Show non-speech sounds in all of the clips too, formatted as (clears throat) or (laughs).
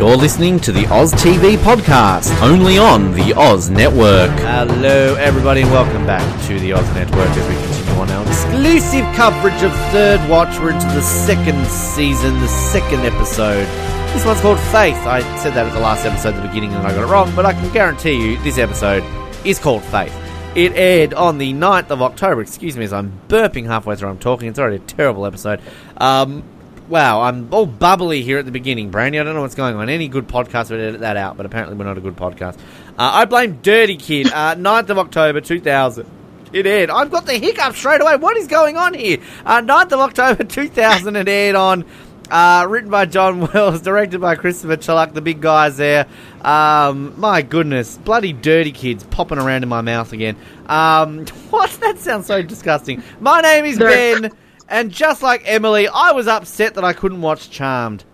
You're listening to the Oz TV podcast, only on the Oz Network. Hello, everybody, and welcome back to the Oz Network as we continue on our exclusive coverage of Third Watch. We're into the second season, the second episode. This one's called Faith. I said that at the last episode at the beginning and I got it wrong, but I can guarantee you this episode is called Faith. It aired on the 9th of October. Excuse me as I'm burping halfway through I'm talking. It's already a terrible episode. Um, wow, I'm all bubbly here at the beginning, Brandy. I don't know what's going on. Any good podcast would edit that out, but apparently we're not a good podcast. Uh, I blame Dirty Kid. Uh, (laughs) 9th of October 2000. It aired. I've got the hiccup straight away. What is going on here? Uh, 9th of October (laughs) 2000 it aired on uh, written by John (laughs) Wells, directed by Christopher Chulack, the big guys there. Um, my goodness, bloody dirty kids popping around in my mouth again. Um, what? That sounds so disgusting. My name is Ben, and just like Emily, I was upset that I couldn't watch Charmed.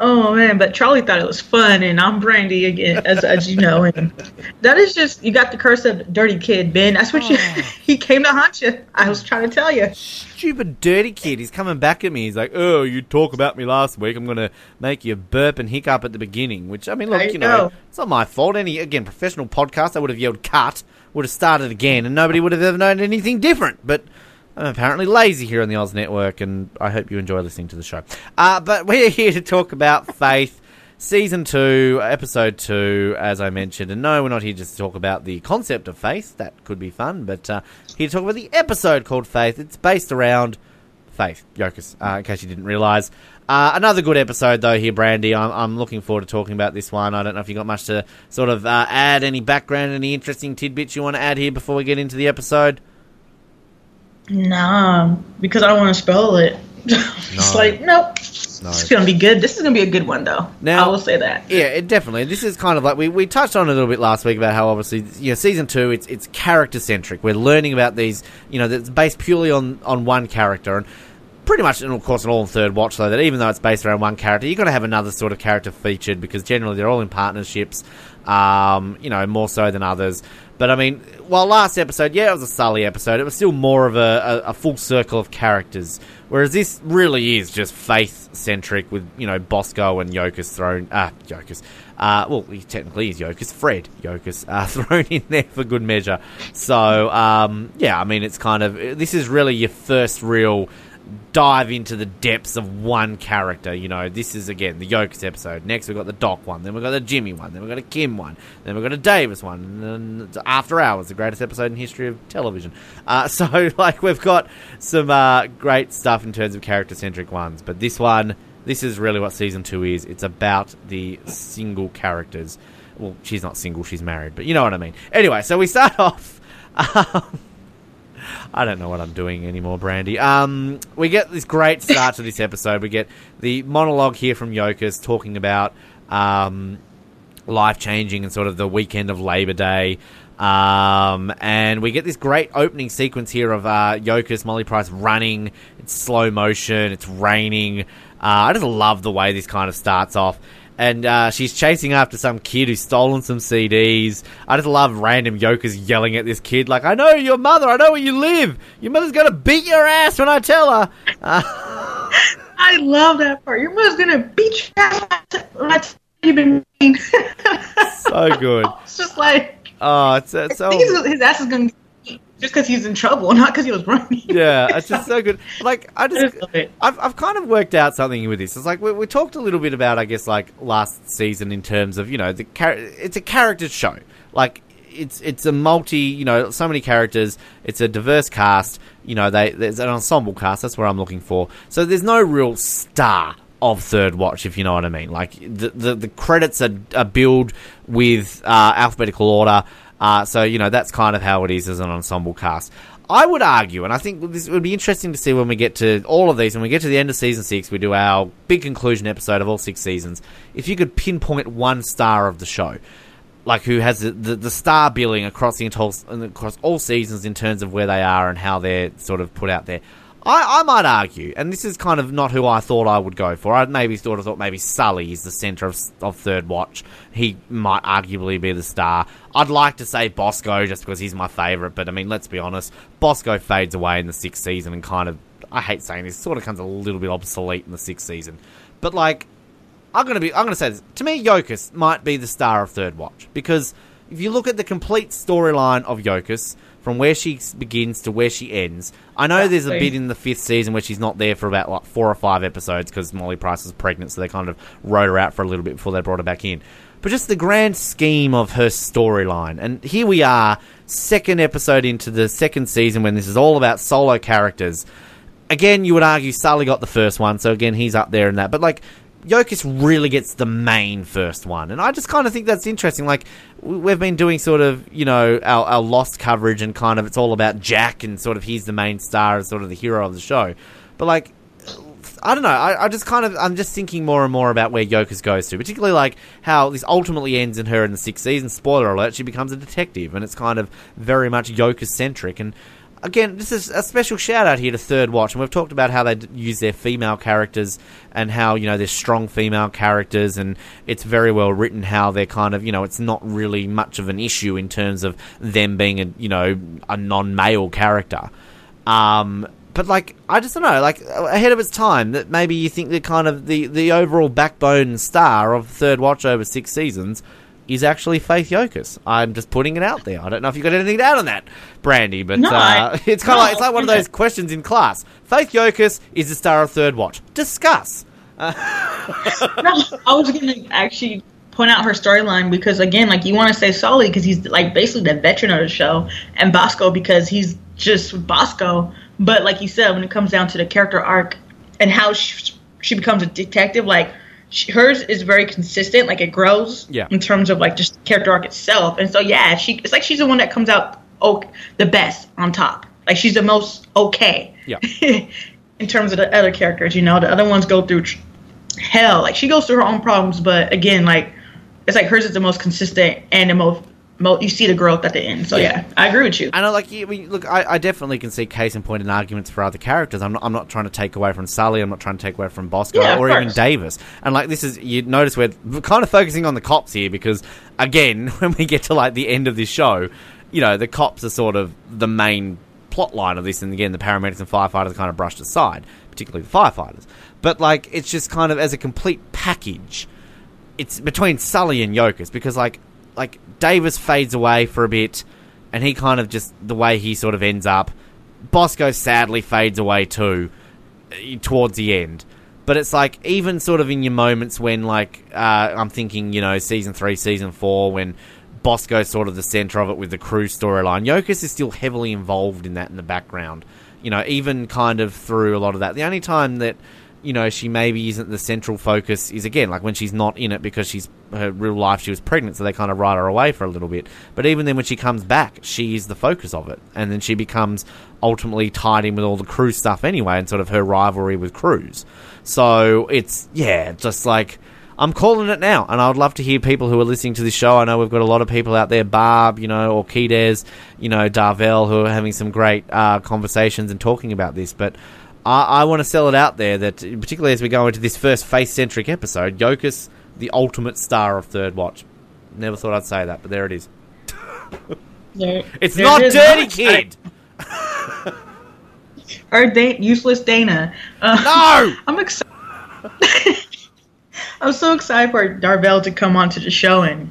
Oh man, but Charlie thought it was fun, and I'm Brandy again, as, as you know, and that is just you got the curse of dirty kid, Ben. That's what you. Oh. (laughs) he came to haunt you. I was trying to tell you. Stupid dirty kid. He's coming back at me. He's like, "Oh, you talk about me last week. I'm going to make you burp and hiccup at the beginning." Which I mean, look, you know, know. it's not my fault. Any again, professional podcast, I would have yelled "cut," would have started again, and nobody would have ever known anything different. But I'm apparently lazy here on the Oz Network, and I hope you enjoy listening to the show. Uh, but we're here to talk about Faith, Season 2, Episode 2, as I mentioned. And no, we're not here just to talk about the concept of faith. That could be fun, but uh, here to talk about the episode called Faith. It's based around Faith, Yokas, uh, in case you didn't realise. Uh, another good episode, though, here, Brandy. I'm, I'm looking forward to talking about this one. I don't know if you got much to sort of uh, add, any background, any interesting tidbits you want to add here before we get into the episode. Nah, because I don't want to spoil it. (laughs) it's No. like nope. No. It's gonna be good. This is gonna be a good one, though. Now- I will say that. Yeah, it definitely. This is kind of like we, we touched on a little bit last week about how obviously you know season two it's it's character centric. We're learning about these you know that's based purely on on one character and pretty much and of course in all in third watch though that even though it's based around one character you've got to have another sort of character featured because generally they're all in partnerships um, you know more so than others but i mean while last episode yeah it was a sully episode. It was still more of a, a, a full circle of characters. Whereas this really is just faith centric with you know bosco and yokas thrown ah yokas uh, well, he technically is Yokas, Fred. Yokas, uh, (laughs) thrown in there for good measure. So, um, yeah, I mean, it's kind of this is really your first real dive into the depths of one character. You know, this is again the Yokas episode. Next, we've got the Doc one. Then we've got the Jimmy one. Then we've got a Kim one. Then we've got a Davis one. And After Hours, the greatest episode in history of television. Uh, (laughs) so, like, we've got some uh, great stuff in terms of character centric ones. But this one, this is really what season two is. It's about the single characters. Well, she's not single, she's married, but you know what I mean. Anyway, so we start (laughs) off. Um, I don't know what I'm doing anymore, Brandy. Um, we get this great start to this episode. We get the monologue here from Yokas talking about um, life changing and sort of the weekend of Labor Day. Um, and we get this great opening sequence here of uh, Molly Price running. It's slow motion. It's raining. Uh, I just love the way this kind of starts off. And uh, she's chasing after some kid who's stolen some CDs. I just love random Yokas yelling at this kid, like, I know your mother, I know where you live. Your mother's going to beat your ass when I tell her. Uh, (laughs) I love that part. Your mother's gonna beat you. That's you've been. mean. (laughs) so good. it's just like Oh, it's, it's I so. think his, his ass is gonna be just because he's in trouble, (laughs) not because he was running. yeah, it's just so good. Like I just. I've, I've kind of worked out something with this. It's like we, we talked a little bit about, I guess, like last season in terms of you know the char- it's a character show. Like it's it's a multi, you know, so many characters. It's a diverse cast. You know, they there's an ensemble cast. That's what I'm looking for. So there's no real star of Third Watch, if you know what I mean. Like the the, the credits are, are billed with uh, alphabetical order. Uh, so you know that's kind of how it is as an ensemble cast. I would argue, and I think this would be interesting to see when we get to all of these. When we get to the end of season six, we do our big conclusion episode of all six seasons. If you could pinpoint one star of the show, like who has the, the, the star billing across the entire across all seasons in terms of where they are and how they're sort of put out there. I, I might argue, and this is kind of not who I thought I would go for. I maybe thought I thought maybe Sully is the center of, of Third Watch. He might arguably be the star. I'd like to say Bosco just because he's my favorite, but I mean, let's be honest, Bosco fades away in the sixth season and kind of I hate saying this, sort of comes a little bit obsolete in the sixth season. But like I'm gonna be. I'm gonna say this. To me, Yokas might be the star of Third Watch because if you look at the complete storyline of Yokas from where she begins to where she ends, I know there's a bit in the fifth season where she's not there for about like four or five episodes because Molly Price is pregnant, so they kind of wrote her out for a little bit before they brought her back in. But just the grand scheme of her storyline, and here we are, second episode into the second season when this is all about solo characters again, you would argue Sully got the first one, so again, he's up there in that. But like, Yokas really gets the main first one, and I just kind of think that's interesting. Like, we've been doing sort of, you know, our, our lost coverage, and kind of it's all about Jack, and sort of he's the main star, and sort of the hero of the show. But like, I don't know. I, I just kind of I'm just thinking more and more about where Yokas goes to, particularly like how this ultimately ends in her in the sixth season. Spoiler alert: she becomes a detective, and it's kind of very much Yokas centric. And again, this is a special shout out here to Third Watch, and we've talked about how they use their female characters and how you know they're strong female characters, and it's very well written how they're kind of you know it's not really much of an issue in terms of them being a you know a non male character. Um, but like, I just don't know, like ahead of its time, that maybe you think the kind of the the overall backbone star of Third Watch over six seasons is actually Faith Yokas. I'm just putting it out there. I don't know if you got anything to add on that, Brandy, but No, uh, (laughs) it's kind of no, like it's like one of those questions in class. Faith Yokas is the star of Third Watch. Discuss. (laughs) no, I was gonna actually point out her storyline because again, like you want to say Sully because he's like basically the veteran of the show, and Bosco because he's just Bosco. But like you said, when it comes down to the character arc and how she, she becomes a detective, like she, hers is very consistent. Like it grows Yeah. in terms of like just character arc itself. And so yeah, she it's like she's the one that comes out oh, the best on top. Like she's the most okay. Yeah. (laughs) in terms of the other characters, you know, the other ones go through tr- hell. Like she goes through her own problems, but again, like it's like hers is the most consistent and the most. Mo- you see the growth at the end, so yeah, I agree with you. And I like, I mean, look, I, I definitely can see case in point and arguments for other characters. I'm not, I'm not trying to take away from Sully. I'm not trying to take away from Bosco Yeah, or even. Davis. And like, this is you notice we're kind of focusing on the cops here because, again, (laughs) when we get to like the end of this show, you know, the cops are sort of the main plot line of this, and again, the paramedics and firefighters are kind of brushed aside, particularly the firefighters. But like, it's just kind of as a complete package it's between Sully and Yokas because like like Davis fades away for a bit and he kind of just the way he sort of ends up Bosco sadly fades away too uh, towards the end. But it's like even sort of in your moments when like uh, I'm thinking you know season 3 season 4 when Bosco's sort of the center of it with the crew storyline Yokas is still heavily involved in that in the background. You know even kind of through a lot of that. The only time that you know, she maybe isn't the central focus is again like when she's not in it because she's her real life she was pregnant, so they kind of write her away for a little bit. But even then, when she comes back, she is the focus of it, and then she becomes ultimately tied in with all the crew stuff anyway, and sort of her rivalry with Cruz. So it's yeah, just like. I'm calling it now, and I would love to hear people who are listening to this show. I know we've got a lot of people out there, Barb, you know, or Kides, you know, Darvell, who are having some great uh, conversations and talking about this. But I, I want to sell it out there that, particularly as we go into this first face centric episode, Yokas, the ultimate star of Third Watch. Never thought I'd say that, but there it is. (laughs) There- It's there not it. Dirty (laughs) I'm Kid! Or da- useless Dana. Uh, No! (laughs) I'm excited. I'm so excited for Darvell to come onto the show and,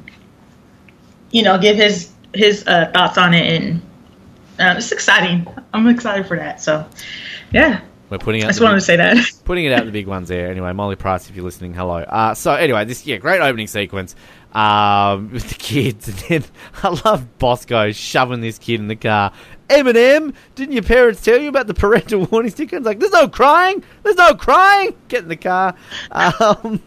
you know, give his his uh, thoughts on it, and uh, it's exciting. I'm excited for that. So, yeah, We're putting I just wanted big, to say that. (laughs) putting it out the big ones there. Anyway, Molly Price, if you're listening, hello. Uh, so anyway, this yeah, great opening sequence um, (laughs) with the kids, and then I love Bosco shoving this kid in the car. Eminem, didn't your parents tell you about the parental (laughs) warning sticker? It's like, there's no crying, there's no crying. Get in the car. Um,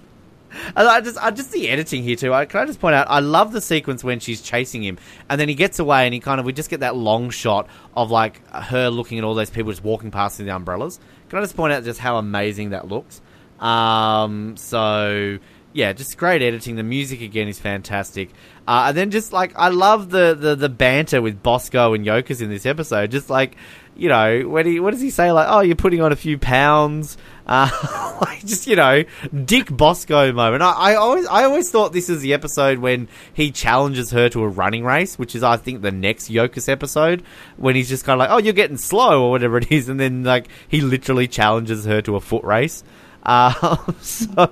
and I just, I just the editing here too. I, can I just point out? I love the sequence when she's chasing him, and then he gets away, and he kind of we just get that long shot of like her looking at all those people just walking past in the umbrellas. Can I just point out just how amazing that looks? Um, so yeah, just great editing. The music again is fantastic. Uh, and then just like I love the, the the banter with Bosco and Yokas in this episode. Just like you know when he what does he say like oh you're putting on a few pounds. Uh, (laughs) like just you know, Dick Bosco moment. I, I always, I always thought this is the episode when he challenges her to a running race, which is I think the next Yokas episode when he's just kind of like, "Oh, you're getting slow" or whatever it is, and then like he literally challenges her to a foot race. Um, (laughs) so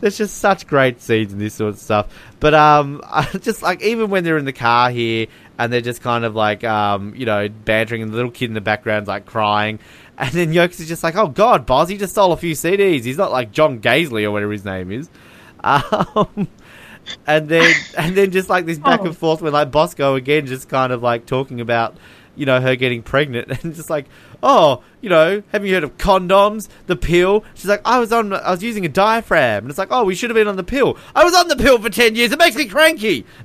there's just such great scenes in this sort of stuff. But um, (laughs) I just like even when they're in the car here and they're just kind of like um, you know bantering, and the little kid in the background's like crying, and then Yokas is just like, "Oh God, Boz, he just stole a few CDs. He's not like John Gaisley or whatever his name is." (laughs) Um, and then and then just like this back Oh. and forth with like Bosco again, just kind of like talking about you know her getting pregnant (laughs) and just like oh you know have you heard of condoms the pill she's like i was on i was using a diaphragm and it's like oh we should have been on the pill i was on the pill for 10 years it makes me cranky (laughs)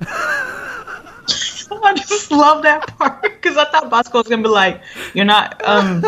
I just love that part because I thought Bosco was gonna be like, "You're not." um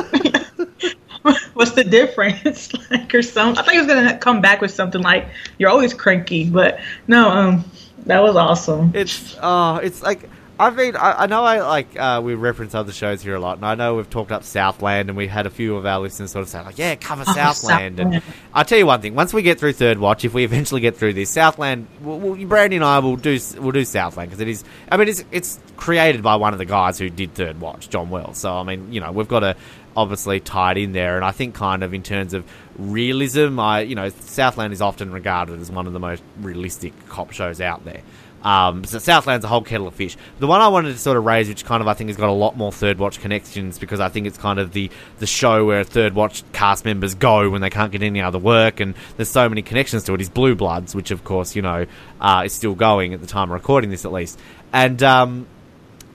(laughs) What's the difference, (laughs) like, or something? I thought he was gonna come back with something like, "You're always cranky," but no. Um, that was awesome. it's oh it's like I mean, I, I know I like uh, we reference other shows here a lot, and I know we've talked up Southland, and we had a few of our listeners sort of say like, "Yeah, cover Oh, Southland." And I'll tell you one thing: once we get through Third Watch, if we eventually get through this, Southland, we'll, we'll, Brandy and I will do we'll do Southland because it is. I mean, it's it's created by one of the guys who did Third Watch, John Wells. So I mean, you know, we've got to obviously tied in there, and I think kind of in terms of realism, I you know, Southland is often regarded as one of the most realistic cop shows out there. Um, so Southland's a whole kettle of fish. The one I wanted to sort of raise, which kind of I think has got a lot more Third Watch connections, because I think it's kind of the the show where Third Watch cast members go when they can't get any other work, and there's so many connections to it. Is Blue Bloods, which of course you know uh, is still going at the time of recording this at least, and um,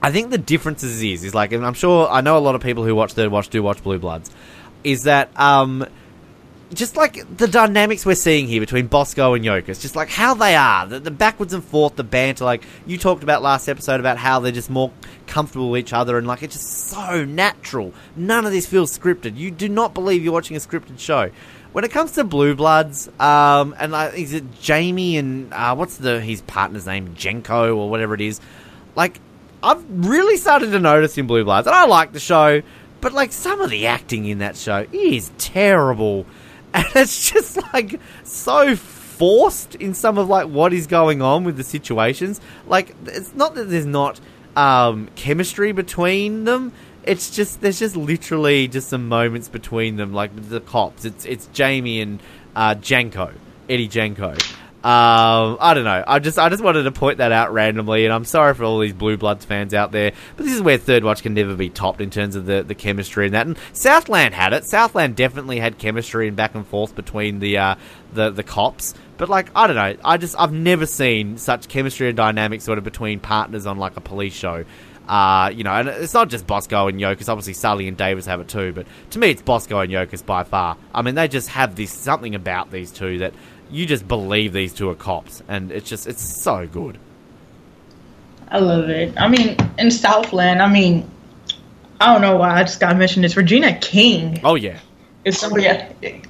I think the differences is is like, and I'm sure I know a lot of people who watch Third Watch do watch Blue Bloods, is that um, just like the dynamics we're seeing here between Bosco and Yokas, just like how they are, the, the backwards and forth, the banter. Like you talked about last episode about how they're just more comfortable with each other, and like it's just so natural. None of this feels scripted. You do not believe you're watching a scripted show. When it comes to Blue Bloods, um, and like, is it Jamie and uh, what's the his partner's name, Janko or whatever it is? Like, I've really started to notice in Blue Bloods, and I like the show, but like some of the acting in that show is terrible, (laughs) and it's just like so forced in some of like what is going on with the situations. Like, it's not that there's not um, chemistry between them. It's just there's just literally just some moments between them, like the cops. It's it's Jamie and uh, Janko, Eddie Janko. Um, I don't know. I just I just wanted to point that out randomly, and I'm sorry for all these Blue Bloods fans out there. But this is where Third Watch can never be topped in terms of the, the chemistry and that. And Southland had it. Southland definitely had chemistry and back and forth between the uh, the the cops. But like I don't know. I just I've never seen such chemistry and dynamics sort of between partners on like a police show. Uh, you know, and it's not just Bosco and Yokas. Obviously, Sully and Davis have it too. But to me, it's Bosco and Yokas by far. I mean, they just have this something about these two that you just believe these two are cops, and it's just it's so good. I love it. I mean, in Southland, I mean, I don't know why I just got mentioned mention this. Regina King Oh yeah, is somebody,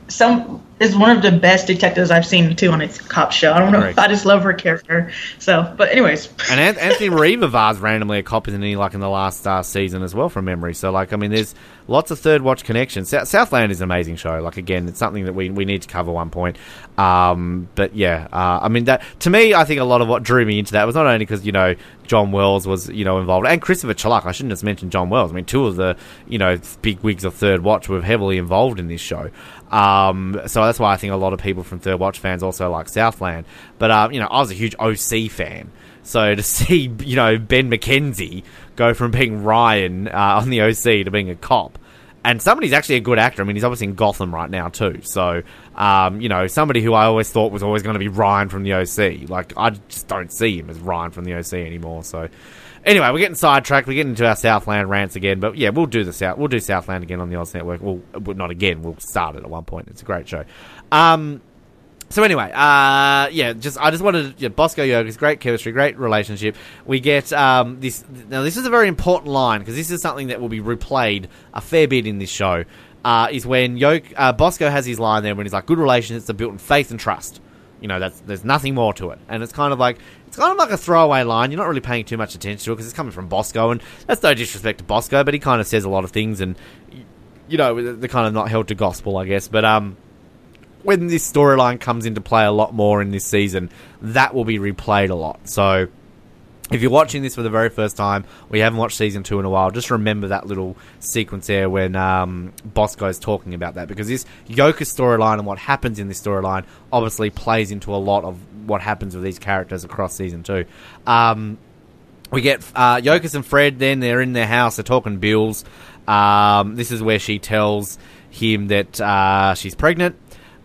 some is one of the best detectives I've seen too on its cop show. I don't know. Correct. I just love her character. So, but anyways, (laughs) and An- Anthony Ruivivar's randomly a cop, isn't he? Like in the last uh, season as well, from memory. So like, I mean, there's lots of third watch connections. Sou- Southland is an amazing show. Like again, it's something that we we need to cover one point. Um, but yeah, uh, I mean that to me, I think a lot of what drew me into that was not only because you know John Wells was you know involved and Christopher Chulack. I shouldn't just mention John Wells. I mean, two of the you know big wigs of Third Watch were heavily involved in this show. Um, so that's why I think a lot of people from Third Watch fans also like Southland. But um, you know, I was a huge OC fan. So to (laughs) see, you know, Ben McKenzie go from being Ryan uh, on the OC to being a cop, and somebody's actually a good actor. I mean, he's obviously in Gotham right now too. So, um, you know, somebody who I always thought was always going to be Ryan from the OC. Like, I just don't see him as Ryan from the OC anymore. So, anyway, we're getting sidetracked. We're getting into our Southland rants again. But yeah, we'll do the South. We'll do Southland again on the Oz Network. We'll, not again. We'll start it at one point. It's a great show. Um, so anyway, uh, yeah, just I just wanted to, yeah, Bosco Yokas great chemistry, great relationship. We get um, this now. This is a very important line because this is something that will be replayed a fair bit in this show. Uh, is when Yoke, uh, Bosco has his line there when he's like, "Good relationships are built in faith and trust." You know, that's there's nothing more to it, and it's kind of like it's kind of like a throwaway line. You're not really paying too much attention to it because it's coming from Bosco, and that's no disrespect to Bosco, but he kind of says a lot of things, and you know, they're kind of not held to gospel, I guess. But um, when this storyline comes into play a lot more in this season, that will be replayed a lot. So, if you're watching this for the very first time we haven't watched season two in a while, just remember that little sequence there when um, Bosco's talking about that because this Yoka storyline and what happens in this storyline obviously plays into a lot of what happens with these characters across season two. Um, we get uh, and Fred. Then they're in their house. They're talking bills. Um, this is where she tells him that uh, she's pregnant.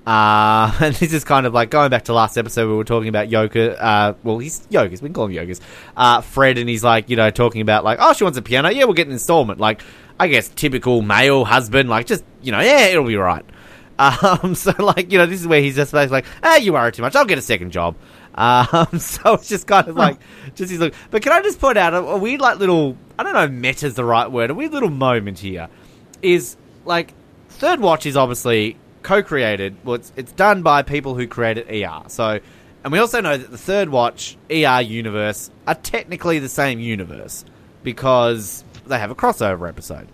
Uh, (laughs) and this is kind of like going back to last episode we were talking about Yoka. Uh, well, he's Yokas. We can call him Yokas. Uh, Fred, and he's like, you know, talking about like, oh, she wants a piano. Yeah, we'll get an installment. Like, I guess typical male husband. Like, just you know, yeah, it'll be right. (laughs) Um, so like, you know, this is where he's just like, ah, you worry too much. I'll get a second job. (laughs) Um, so it's just kind of like, just his look. But can I just point out a, a weird, like, little, I don't know, meta's the right word, a weird little moment here is like, Third Watch is obviously co-created. Well, it's, it's done by people who created ER. So, and we also know that the Third Watch ER universe are technically the same universe because they have a crossover episode.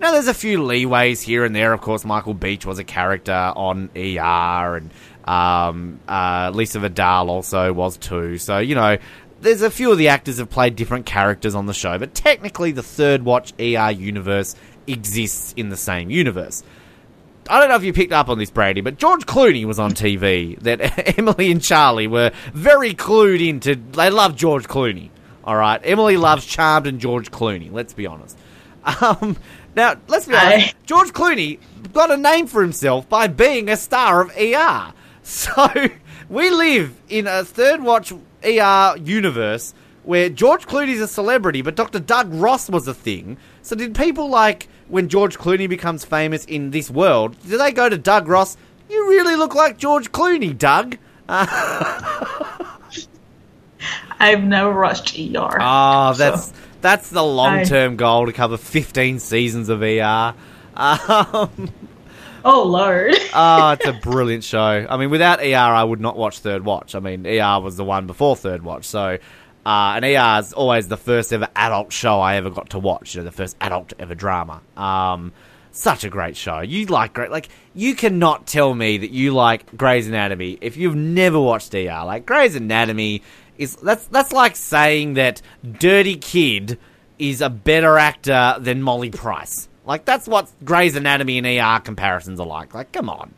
Now, there's a few leeways here and there. Of course, Michael Beach was a character on ER, and um, uh, Lisa Vidal also was too. So, you know, there's a few of the actors have played different characters on the show, but technically, the Third Watch ER universe exists in the same universe. I don't know if you picked up on this, Brady, but George Clooney was on TV. That (laughs) Emily and Charlie were very clued into. They love George Clooney. All right, Emily loves Charmed and George Clooney. Let's be honest. (laughs) Um, now, let's be honest. George Clooney got a name for himself by being a star of ER. (laughs) So we live in a third watch ER universe where George Clooney's a celebrity, but Dr. Doug Ross was a thing. So did people like when George Clooney becomes famous in this world? Do they go to Doug Ross? You really look like George Clooney, Doug. (laughs) I've never watched ER. Ah, that's So- that's the long term goal to cover 15 seasons of ER. Um, (laughs) oh lord. oh, (laughs) it's a brilliant show. I mean, without ER, I would not watch Third Watch. I mean, ER was the one before Third Watch, so. Uh, and ER is always the first ever adult show I ever got to watch. You know, the first adult ever drama. Um, such a great show. You like great, like you cannot tell me that you like Grey's Anatomy if you've never watched ER. Like Grey's Anatomy is that's that's like saying that Dirty Kid is a better actor than Molly Price. Like that's what Grey's Anatomy and ER comparisons are like. Like, come on.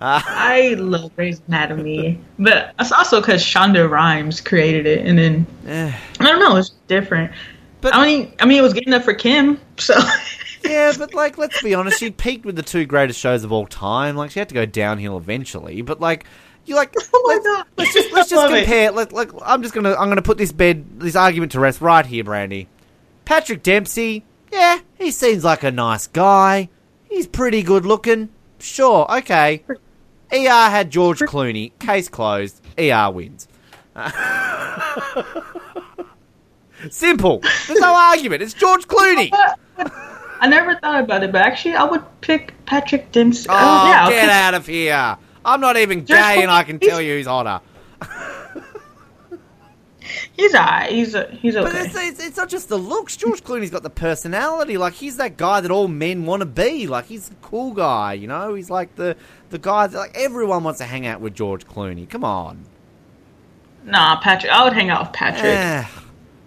I love Grey's Anatomy, but it's also because Shonda Rhimes created it, and then Eh. I don't know, it's different. But- I mean, I mean, it was good enough for Kim, so Yeah, but like, let's be honest, she peaked with the two greatest shows of all time. Like, she had to go downhill eventually. But like, you're like, (laughs) Oh let's, let's just let's (laughs) just love it. compare. Let, like, I'm just gonna I'm gonna put this bed this argument to rest right here, Brandy. Patrick Dempsey, yeah, he seems like a nice guy. He's pretty good looking. Sure, okay. ER had George Clooney. Case closed. ER wins. (laughs) Simple. There's no argument. It's George Clooney. I never thought about it. But actually, I would pick Patrick Dempsey. Oh, yeah, get out of here. I'm not even George gay and I can tell you who's hotter. He's alright. He's a, he's But okay. it's, it's, it's not just the looks. George Clooney's got the personality. Like, he's that guy that all men want to be. Like, he's the cool guy, you know? He's like the, the guy that, like, everyone wants to hang out with George Clooney. Come on. Nah, Patrick. I would hang out with Patrick. Eh.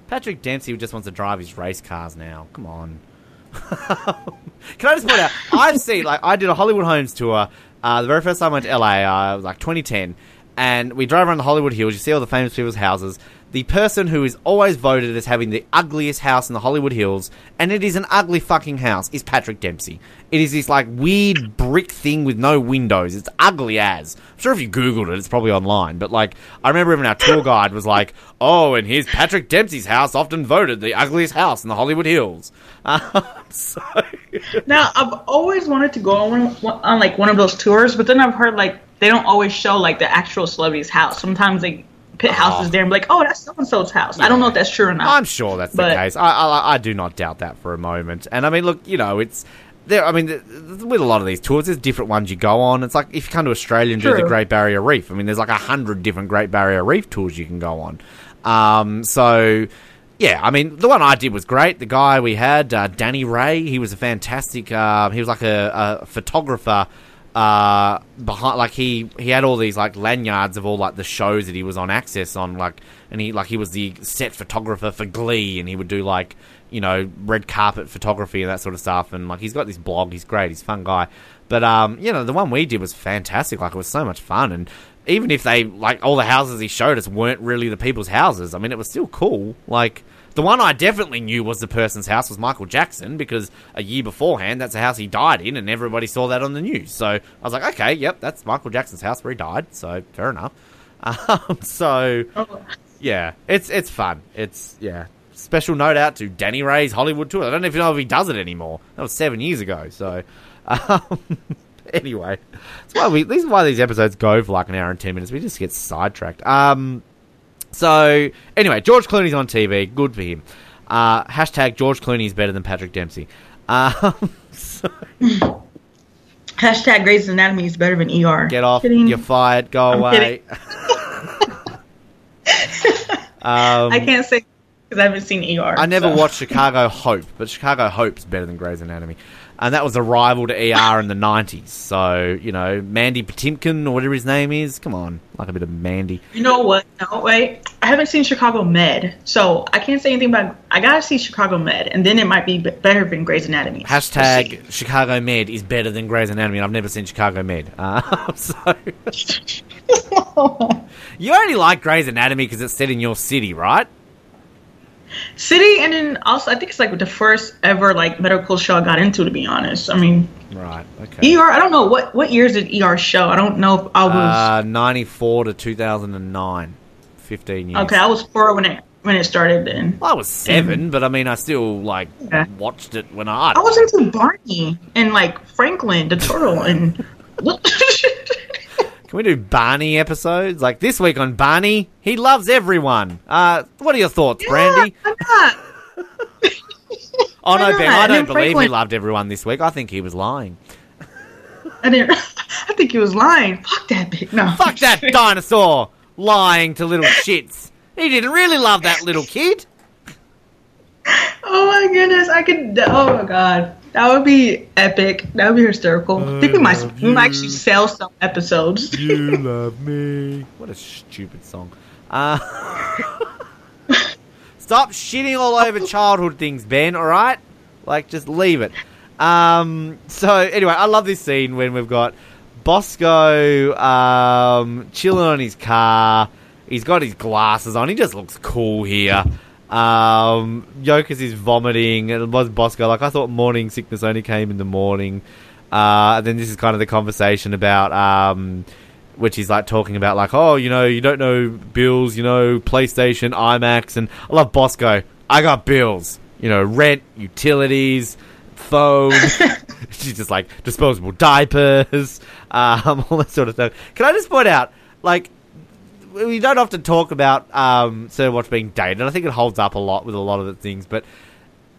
Patrick Dempsey just wants to drive his race cars now. Come on. (laughs) Can I just point out? (laughs) I've seen like I did a Hollywood Homes tour. Uh, the very first time I went to LA, uh, it was like 2010, and we drove around the Hollywood Hills. You see all the famous people's houses. The person who is always voted as having the ugliest house in the Hollywood Hills, and it is an ugly fucking house, is Patrick Dempsey. It is this like weird brick thing with no windows. It's ugly as. I'm sure if you googled it, it's probably online. But like, I remember even our tour guide was like, "Oh, and here's Patrick Dempsey's house, often voted the ugliest house in the Hollywood Hills." (laughs) Um, so (laughs) Now, I've always wanted to go on, on like one of those tours, but then I've heard like they don't always show like the actual celebrity's house. Sometimes they put houses there and be like, "Oh, that's so and so's house." I don't know if that's true or not. I'm sure that's the case. I, I I do not doubt that for a moment. And I mean, look, you know, it's there. I mean, th- th- with a lot of these tours, there's different ones you go on. It's like if you come to Australia and do the Great Barrier Reef. I mean, there's like a hundred different Great Barrier Reef tours you can go on. Um, so. Yeah, I mean, the one I did was great. The guy we had, uh, Danny Ray, he was a fantastic. Uh, he was like a, a photographer uh, behind like he he had all these like lanyards of all like the shows that he was on Access on like and he like he was the set photographer for Glee and he would do like you know red carpet photography and that sort of stuff and like he's got this blog he's great he's a fun guy. But um you know the one we did was fantastic like it was so much fun and even if they like all the houses he showed us weren't really the people's houses I mean it was still cool like the one I definitely knew was the person's house was Michael Jackson because a year beforehand, that's the house he died in, and everybody saw that on the news. So I was like, okay, yep, that's Michael Jackson's house where he died. So fair enough. (laughs) Um, so yeah, it's it's fun. It's yeah. Special note out to Danny Ray's Hollywood tour. I don't even know if he does it anymore. That was seven years ago. So (laughs) um, anyway, that's why we. This is why these episodes go for like an hour and ten minutes. We just get sidetracked. Um. So anyway, George Clooney's on TV. Good for him. Uh, hashtag George Clooney is better than Patrick Dempsey. Um, (laughs) so Hashtag Grey's Anatomy is better than ER. get off. Kidding. You're fired. Go I'm away. (laughs) um, I can't say because I haven't seen ER. I never so. watched Chicago Hope, but Chicago Hope's better than Grey's Anatomy. And that was a rival to ER in the 90s. So, you know, Mandy Patinkin or whatever his name is. Come on. Like a bit of Mandy. You know what? No, wait. I haven't seen Chicago Med, so I can't say anything about. I gotta see Chicago Med, and then it might be better than Grey's Anatomy. Hashtag Chicago Med is better than Grey's Anatomy. and I've never seen Chicago Med. Uh, (laughs) so, (laughs) you only like Grey's Anatomy because it's set in your city, right? City, and then also I think it's like the first ever like medical show I got into. To be honest, I mean Right. Okay. ER. I don't know what what years did ER show. I don't know if I was Uh, 94 to 2009. 15 years. okay. I was four when it when it started. Then Well, I was seven, but I mean, I still like Yeah. watched it when I. I was into Barney and like Franklin the turtle and. (laughs) Can we do Barney episodes? Like this week on Barney, he loves everyone. Uh, what are your thoughts, Brandy? Yeah, not? (laughs) Oh no, Ben. I don't believe he loved everyone this week. I think he was lying. I didn't. (laughs) I think he was lying. Fuck that bitch. No. Fuck that dinosaur lying to little (laughs) shits. He didn't really love that little kid. Oh my goodness! I could. Oh my god, that would be epic. That would be hysterical. I think we might we might actually sell some episodes. You (laughs) love me. What a stupid song. Uh, (laughs) stop shitting all over childhood things, Ben. All right, like just leave it. Um, so anyway, I love this scene when we've got Bosco um, chilling on his car. He's got his glasses on. He just looks cool here. Um, is vomiting. and It was Bosco. Like I thought, morning sickness only came in the morning. Uh, and then this is kind of the conversation about, um, which is like talking about like, oh, you know, you don't know bills, you know, PlayStation, IMAX, and I love Bosco. I got bills, you know, rent, utilities, phone. (laughs) (laughs) She's just like disposable diapers, (laughs) um, all that sort of stuff. Can I just point out, like, we don't often talk about um, Third Watch being dated. I think it holds up a lot with a lot of the things, but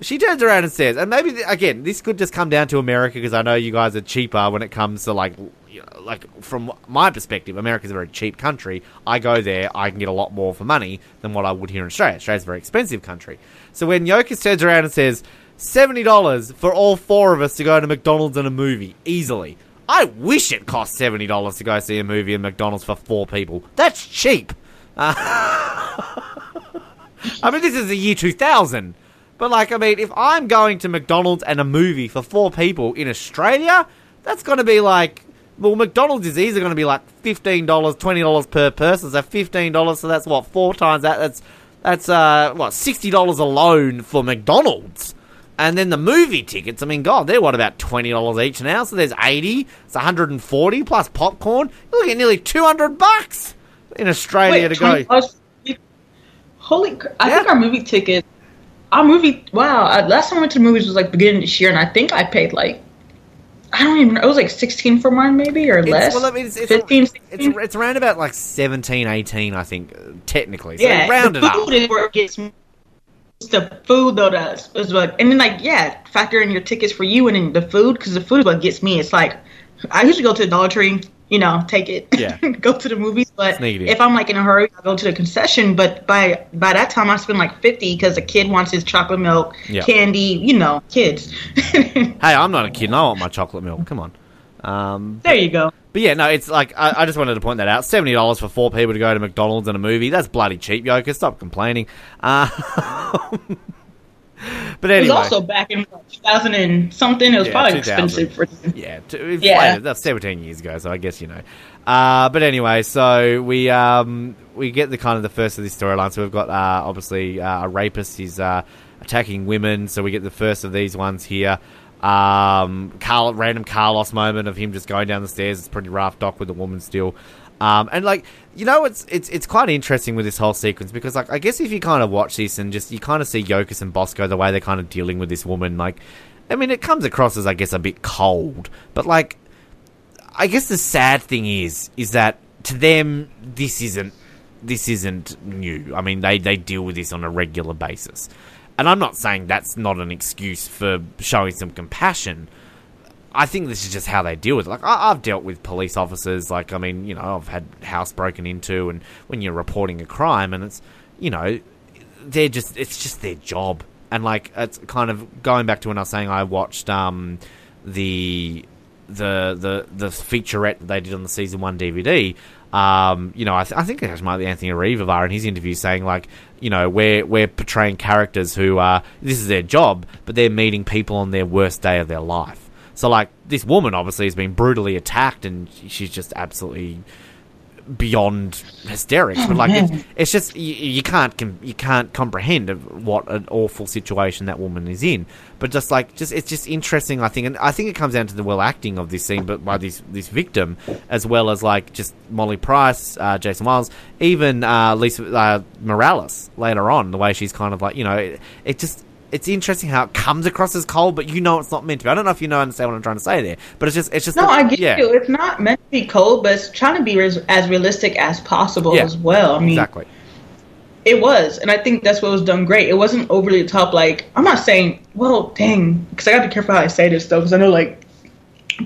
she turns around and says, and maybe again, this could just come down to America because I know you guys are cheaper when it comes to like, you know, like from my perspective, America's a very cheap country. I go there, I can get a lot more for money than what I would here in Australia. Australia's a very expensive country. So when Yokas turns around and says seventy dollars for all four of us to go to McDonald's and a movie easily. I wish it cost seventy dollars to go see a movie in McDonald's for four people. That's cheap. (laughs) I mean, this is the year 2000. But, like, I mean, if I'm going to McDonald's and a movie for four people in Australia, that's going to be like. Well, McDonald's is either going to be like $15, $20 per person. So $15, so that's what, four times that? That's, that's uh, what, $60 alone for McDonald's. And then the movie tickets, I mean, God, they're what, about $20 each now? So there's 80 It's 140 plus popcorn. You're looking at nearly 200 bucks in Australia to go. $20 Holy! I Yeah. think our movie ticket, our movie. Wow! Uh, last time I went to the movies was like beginning of this year, and I think I paid like. I don't even know. It was like 16 for mine, maybe, or less. well, I mean, it's, it's, 15, 16. it's, it's around about like 17, 18, I think, uh, technically. So yeah, round it up. is where it gets me. The food though that's is what, and then like yeah, factor in your tickets for you and then the food because the food is what gets me. It's like I usually go to the Dollar Tree, you know, take it, Yeah. (laughs) go to the movies. But if I'm like in a hurry, I go to the concession. But by by that time, I spend like fifty because the kid wants his chocolate milk, Yeah. candy, you know, kids. (laughs) Hey, I'm not a kid and I want my chocolate milk. Come on. Um, There you go. but yeah, no, it's like I, I just wanted to point that out. Seventy dollars for four people to go to McDonald's and a movie—that's bloody cheap, Yoker. Stop complaining. Uh, (laughs) but It was also back in what, 2000 and something. It was Yeah, probably expensive for them. yeah, t- Yeah. that's seventeen years ago, so I guess you know. Uh, but anyway, so we um, we get the kind of the first of this storyline. So we've got uh, obviously uh, a rapist. He's uh, attacking women. So we get the first of these ones here. Um, Carl, random Carlos moment of him just going down the stairs. It's pretty rough. Doc with the woman still. Um, and like you know, it's it's it's quite interesting with this whole sequence because like I guess if you kind of watch this and just you kind of see Yokas and Bosco the way they're kind of dealing with this woman, like I mean, it comes across as I guess a bit cold, but like I guess the sad thing is, is that to them, this isn't this isn't new. I mean, they they deal with this on a regular basis, and I'm not saying that's not an excuse for showing some compassion. I think this is just how they deal with it. Like I, I've dealt with police officers. Like I mean, you know, I've had house broken into, and when you're reporting a crime, and it's you know, they're just it's just their job. And like it's kind of going back to when I was saying I watched um the the the the featurette that they did on the season one DVD. Um, you know, I, th- I think it might be Anthony Ruivivar in his interview saying like, you know, we're we're portraying characters who are this is their job, but they're meeting people on their worst day of their life. So like this woman obviously has been brutally attacked, and she's just absolutely beyond hysterics. But like it's, (laughs) it's just you, you can't you can't comprehend what an awful situation that woman is in. But just like just it's just interesting, I think, and I think it comes down to the well acting of this scene, but by this this victim as well as like just Molly Price, uh, Jason Wiles, even uh, Lisa uh, Morales later on, the way she's kind of like you know it, it just. It's interesting how it comes across as cold, but you know it's not meant to be. I don't know if you know understand what I'm trying to say there, but it's just it's just No, the- I get yeah, you. It's not meant to be cold, but it's trying to be res- as realistic as possible Yeah. as well. I mean, exactly. it was, and I think that's what was done great. It wasn't overly top. Like I'm not saying, well, dang, because I gotta be careful how I say this though, because I know like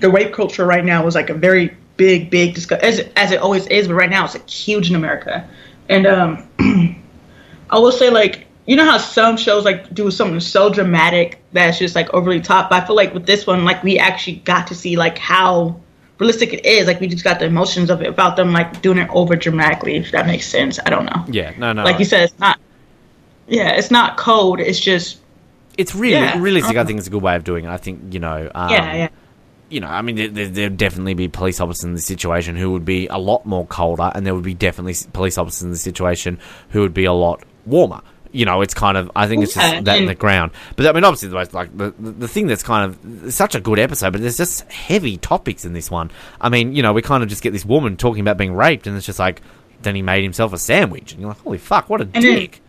the rape culture right now is like a very big, big discuss as as it always is, but right now it's like huge in America. And um, (clears throat) I will say like you know how some shows like do something so dramatic that's just like overly top. But I feel like with this one, like we actually got to see like how realistic it is. Like we just got the emotions of it about them like doing it over dramatically. If that makes sense, I don't know Yeah, no, no. like you said, it's not. Yeah, it's not cold. It's just it's really Yeah. realistic. I think it's a good way of doing it. I think you know. Um, yeah, yeah. You know, I mean, there, there, there'd definitely be police officers in this situation who would be a lot more colder, and there would be definitely police officers in this situation who would be a lot warmer. You know, it's kind of. I think it's just that in the ground. But I mean, obviously, the most like the, the thing that's kind of such a good episode, but there's just heavy topics in this one. I mean, you know, we kind of just get this woman talking about being raped, and it's just like, then he made himself a sandwich, and you're like, holy fuck, what a then- dick.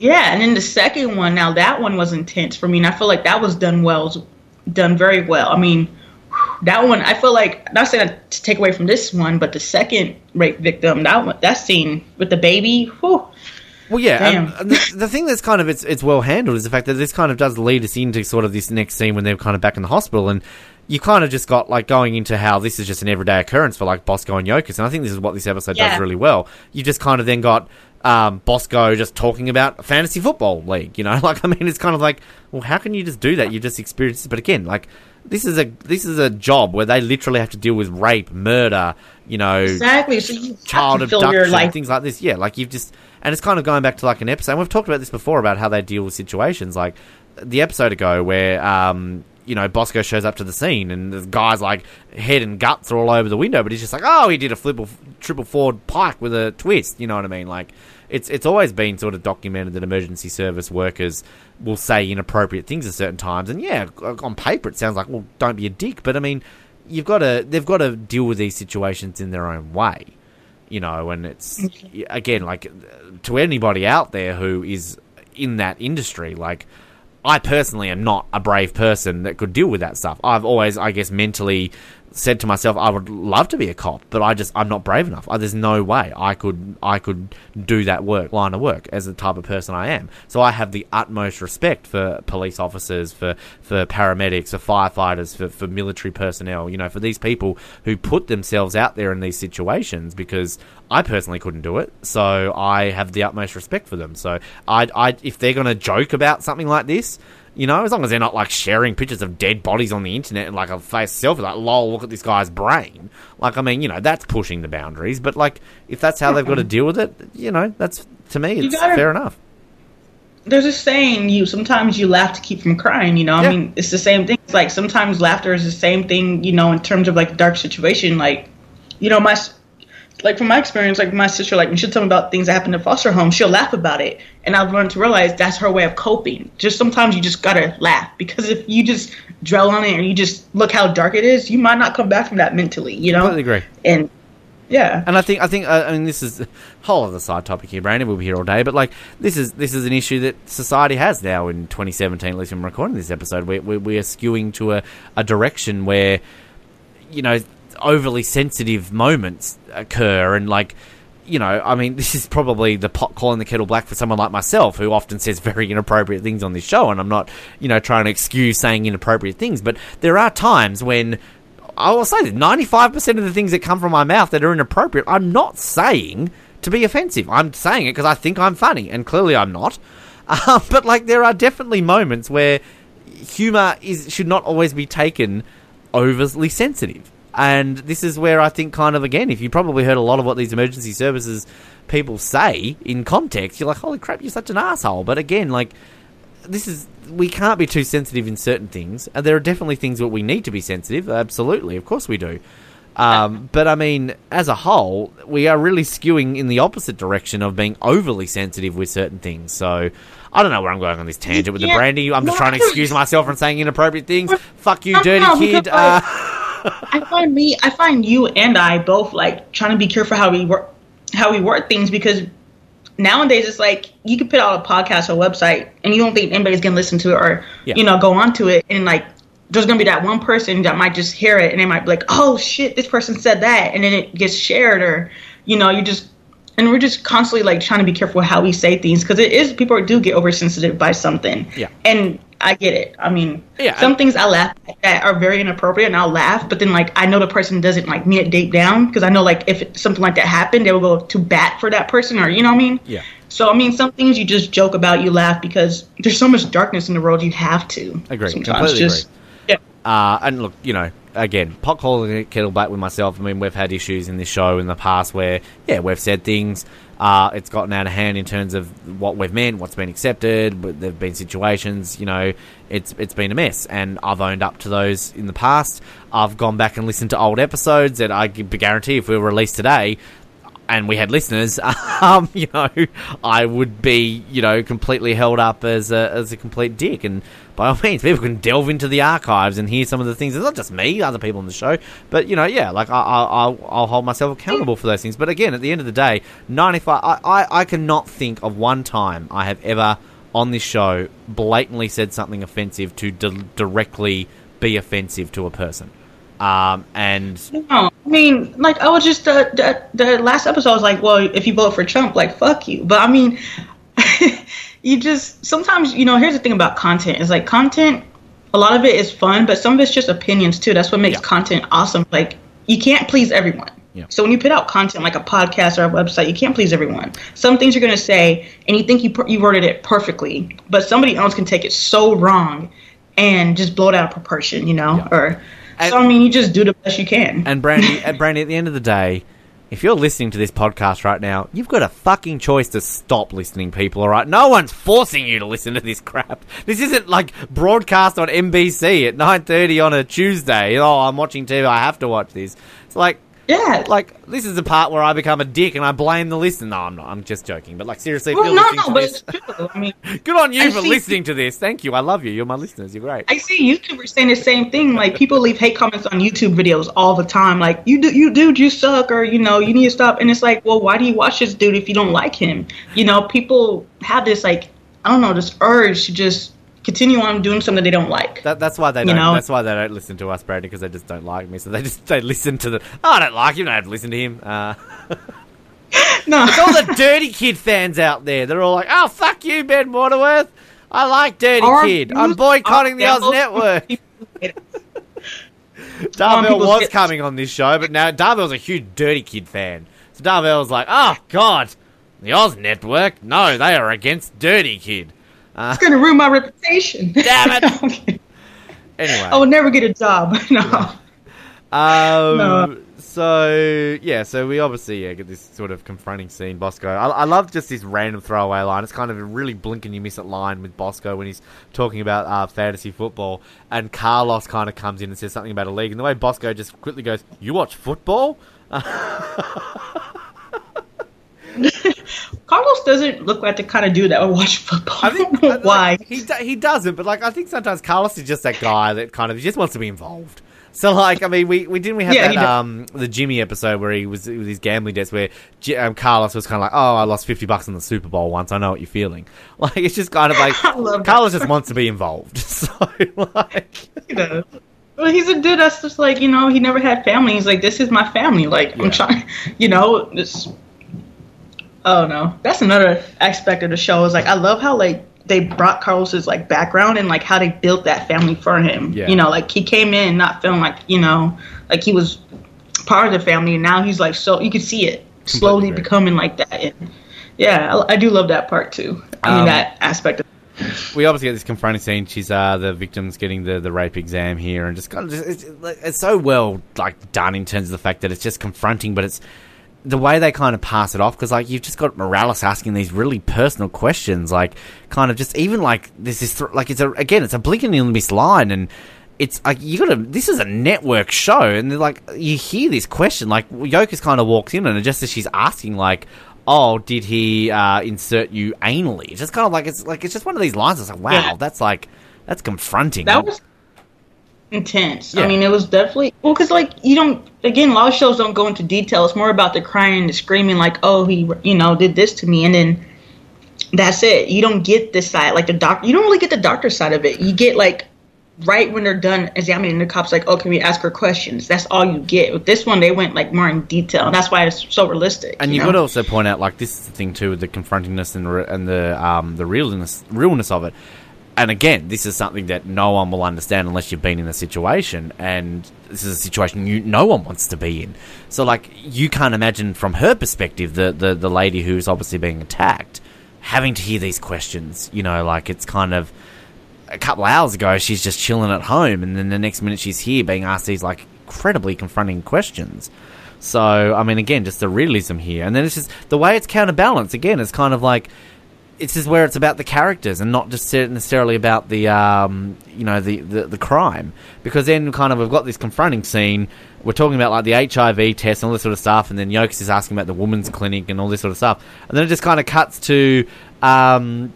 Yeah, and then the second one, now that one was intense for me, and I feel like that was done well, done very well. I mean, that one, I feel like not saying to take away from this one, but the second rape victim, that one, that scene with the baby, whew, Well, yeah, and, and the, the thing that's kind of it's it's well handled is the fact that this kind of does lead us into sort of this next scene when they're kind of back in the hospital, and you kind of just got like going into how this is just an everyday occurrence for like Bosco and Yokas, and I think this is what this episode Yeah. does really well. You just kind of then got um, Bosco just talking about fantasy football league, you know, (laughs) like I mean, it's kind of like, well, how can you just do that? You just experience, it, but again, like. This is a this is a job where they literally have to deal with rape, murder, you know, exactly. So you child have to fill your abduction, life. things like this. Yeah, like you've just, and it's kind of going back to like an episode. And we've talked about this before about how they deal with situations. Like the episode ago where, um, you know, Bosco shows up to the scene and the guy's like head and guts are all over the window, but he's just like, oh, he did a flip triple forward pike with a twist. You know what I mean? Like it's it's always been sort of documented that emergency service workers will say inappropriate things at certain times. And yeah, on paper it sounds like, well, don't be a dick, but I mean, you've got to they've got to deal with these situations in their own way you know, and it's mm-hmm. again like to anybody out there who is in that industry, like I personally am not a brave person that could deal with that stuff. I've always, I guess, mentally said to myself, I would love to be a cop, but I just I'm not brave enough. I, there's no way I could I could do that work line of work as the type of person I am. So I have the utmost respect for police officers, for for paramedics, for firefighters, for for military personnel. You know, for these people who put themselves out there in these situations because I personally couldn't do it. So I have the utmost respect for them. So I I if they're gonna joke about something like this You know, as long as they're not like sharing pictures of dead bodies on the internet and like a face selfie, like lol, look at this guy's brain. Like, I mean, you know, that's pushing the boundaries. But like, if that's how they've got to deal with it, you know, that's to me, it's gotta- fair enough. there's a saying you sometimes you laugh to keep from crying you know Yeah. i mean it's the same thing it's like sometimes laughter is the same thing you know in terms of like dark situation like you know my like from my experience like my sister like when she'll tell me about things that happen in foster home she'll laugh about it and i've learned to realize that's her way of coping just sometimes you just gotta laugh because if you just dwell on it and you just look how dark it is you might not come back from that mentally you know Completely agree. and yeah And I think I think uh, I mean this is a whole other side topic here, Brandon. We'll be here all day, but like this is this is an issue that society has now in 2017. At least when we're recording this episode, we we, we are skewing to a, a direction where you know overly sensitive moments occur, and like you know, I mean, (laughs) this is probably the pot calling the kettle black for someone like myself, who often says very inappropriate things on this show, and I'm not you know trying to excuse saying inappropriate things, but there are times when I will say that 95% of the things that come from my mouth that are inappropriate, I'm not saying to be offensive. I'm saying it because I think I'm funny, and clearly I'm not. Uh, (laughs) but like, there are definitely moments where humor is should not always be taken overly sensitive. And this is where I think, kind of, again, if you probably heard a lot of what these emergency services people say in context, you're like, holy crap, you're such an asshole. But again, like, this is we can't be too sensitive in certain things, and there are definitely things where we need to be sensitive. Absolutely, of course we do. Um, (laughs) but I mean, as a whole, we are really skewing in the opposite direction of being overly sensitive with certain things. So I don't know where I'm going on this tangent with the Yeah. Brandy. I'm just No, trying to excuse myself from saying inappropriate things. Fuck you, (laughs) dirty kid. Uh, (laughs) I find me, I find you and I both like trying to be careful how we work, how we word things because nowadays it's like you can put out a podcast or a website and you don't think anybody's gonna listen to it or Yeah. you know go on to it and like there's gonna be that one person that might just hear it and they might be like, oh shit, this person said that, and then it gets shared or you know you just. And we're just constantly like trying to be careful how we say things because it is people do get oversensitive by something. Yeah. And I get it. I mean, Yeah, some I- things I laugh at that are very inappropriate, and I'll laugh. But then, like, I know the person doesn't like mean it deep down because I know, like, if something like that happened, they will go to bat for that person, or you know what I mean? Yeah. So I mean, some things you just joke about, you laugh because there's so much darkness in the world. You have to. Agree. Sometimes Completely just yeah. Uh, and look, you know, again, pot calling the kettle black with myself. I mean, we've had issues in this show in the past where, yeah, we've said things. Uh, it's gotten out of hand in terms of what we've meant, what's been accepted. But there've been situations, you know, it's it's been a mess, and I've owned up to those in the past. I've gone back and listened to old episodes that I guarantee if we were released today, and we had listeners, (laughs) um, you know, I would be, you know, completely held up as a, as a complete dick. And by all means, people can delve into the archives and hear some of the things. It's not just me, other people on the show, but you know, yeah, like I, I, I'll, I'll hold myself accountable for those things. But again, at the end of the day, ninety-five, I, I, I cannot think of one time I have ever on this show blatantly said something offensive to di- directly be offensive to a person. Um, and No, I mean, like I was just the, the the last episode I was like, well, if you vote for Trump, like fuck you. But I mean, (laughs) you just sometimes you know. Here's the thing about content: is like content. A lot of it is fun, but some of it's just opinions too. That's what makes Yeah. content awesome. Like you can't please everyone. Yeah. So when you put out content like a podcast or a website, you can't please everyone. Some things you're going to say, and you think you per- you worded it perfectly, but somebody else can take it so wrong and just blow it out of proportion. You know, Yeah. or And- so I mean, you just do the best you can. And Brandy, and Brandy, at the end of the day, if you're listening to this podcast right now, you've got a fucking choice to stop listening, people, alright? No one's forcing you to listen to this crap. This isn't like broadcast on NBC at 9.30 on a Tuesday. Oh, I'm watching TV, I have to watch this. It's like, Yeah. like, this is the part where I become a dick and I blame the listener. No, I'm not. I'm just joking. But, like, seriously, well, no, no, but this, it's true. I mean, (laughs) good on you I for see- listening to this. Thank you. I love you. You're my listeners. You're great. I see YouTubers saying the same thing. Like people leave hate comments on YouTube videos all the time. Like you do, you dude, you suck, or you know, you need to stop. And it's like, well, why do you watch this dude if you don't like him? You know, people have this like, I don't know, this urge to just continue on doing something they don't like. That, that's why they You don't. know? That's why they don't listen to us, Brandy, because they just don't like me. So they just they listen to the. Oh, I don't like him. I don't have to listen to him. Uh, (laughs) no, all the dirty kid fans out there, they're all like, "Oh, fuck you, Ben Waterworth. I like Dirty Our Kid. I'm boycotting the Oz. Network." (laughs) Darvell was hits. coming on this show, but now Darvell's a huge Dirty Kid fan. So Darvell's like, "Oh God, the Oz Network? No, they are against Dirty Kid." It's gonna ruin my reputation. (laughs) Damn it! (laughs) anyway, I will never get a job. (laughs) no. Um, No. So yeah, so we obviously yeah get this sort of confronting scene. Bosco, I, I love just this random throwaway line. It's kind of a really blink and you miss it line with Bosco when he's talking about uh, fantasy football, and Carlos kind of comes in and says something about a league, and the way Bosco just quickly goes, "You watch football?" (laughs) Carlos doesn't look like the kind of dude that would watch football. I think (laughs) don't know like, why. he he doesn't, but like I think sometimes Carlos is just that guy that kind of just wants to be involved. So like I mean we, we didn't we have Yeah, that um the Jimmy episode where he was with his gambling debts where J- um, Carlos was kind of like oh I lost fifty bucks in the Super Bowl once I know what you're feeling (laughs) like it's just kind of like I. Carlos just wants to be involved so like He does. Well, he's a dude that's just like you know he never had family. He's like this is my family. Like Yeah. I'm trying, you know this. Oh no, that's another aspect of the show. Is like I love how like they brought Carlos's like background and like how they built that family for him. Yeah. You know, like he came in not feeling like you know like he was part of the family, and now he's like so you could see it slowly becoming like that. And yeah, I, I do love that part too. I Um, mean that aspect of we obviously get this confronting scene. She's uh, the victim's getting the, the rape exam here, and just kind of just, it's, it's so well like done in terms of the fact that it's just confronting, but it's the way they kind of pass it off because like you've just got Morales asking these really personal questions, like kind of just even like this is th- like it's a again it's a blink and you'll miss line and. It's like you gotta. This is a network show, and they're like you hear this question. Like Yokas kind of walks in, and just as she's asking, like, "Oh, did he uh, insert you anally?" It's just kind of like it's like it's just one of these lines. It's like, wow, Yeah. that's like that's confronting. That was intense. Yeah. I mean, it was definitely well because like you don't. Again, a lot of shows don't go into detail. It's more about the crying, the screaming, like, "Oh, he, you know, did this to me," and then that's it. You don't get this side, like the doc. You don't really get the doctor side of it. You get like right when they're done examining the cops, like, "Oh, can we ask her questions?" That's all you get. With this one, they went like more in detail. And that's why it's so realistic. And you you've know? got to also point out, like this is the thing too, with the confrontingness and, re- and the um, the realness realness of it. And again, this is something that no one will understand unless you've been in the situation, and this is a situation you no one wants to be in. So, like, you can't imagine from her perspective, the the, the lady who's obviously being attacked, having to hear these questions. You know, like it's kind of a couple hours ago she's just chilling at home, and then the next minute she's here being asked these like incredibly confronting questions. So, I mean, again, just the realism here. And then it's just the way it's counterbalanced. Again, it's kind of like it's just where it's about the characters and not just necessarily about the, um, you know, the, the, the crime. Because then kind of we've got this confronting scene. We're talking about like the HIV test and all this sort of stuff. And then Yokas is asking about the women's clinic and all this sort of stuff. And then it just kind of cuts to, um,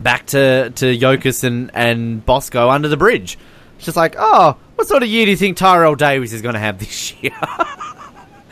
back to, to Yokas and, and Bosco under the bridge. It's just like, oh, what sort of year do you think Terrell Davis is going to have this (laughs) year?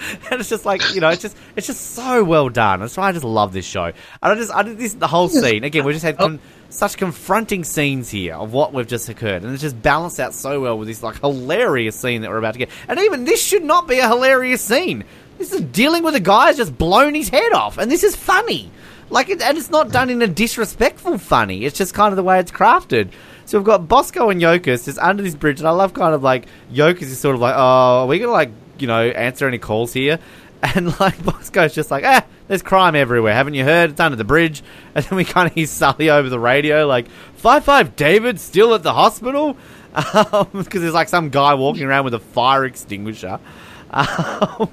(laughs) and it's just like you know, it's just it's just so well done. That's why I just love this show. And I just I did this the whole scene again. We just had oh. con- such confronting scenes here of what we've just occurred, and it's just balanced out so well with this like hilarious scene that we're about to get. And even this should not be a hilarious scene. This is dealing with a guy who's just blown his head off, and this is funny. Like, it, and it's not done in a disrespectful funny. It's just kind of the way it's crafted. So we've got Bosco and Yokas just under this bridge, and I love kind of like Yokas is sort of like, oh, are we gonna like you know answer any calls here? (laughs) And like Bosco's just like, ah, there's crime everywhere. Haven't you heard? It's under the bridge. (laughs) And then we kind of hear Sully over the radio like, five five David still at the hospital (laughs) because there's like some guy walking around with a fire extinguisher. Um,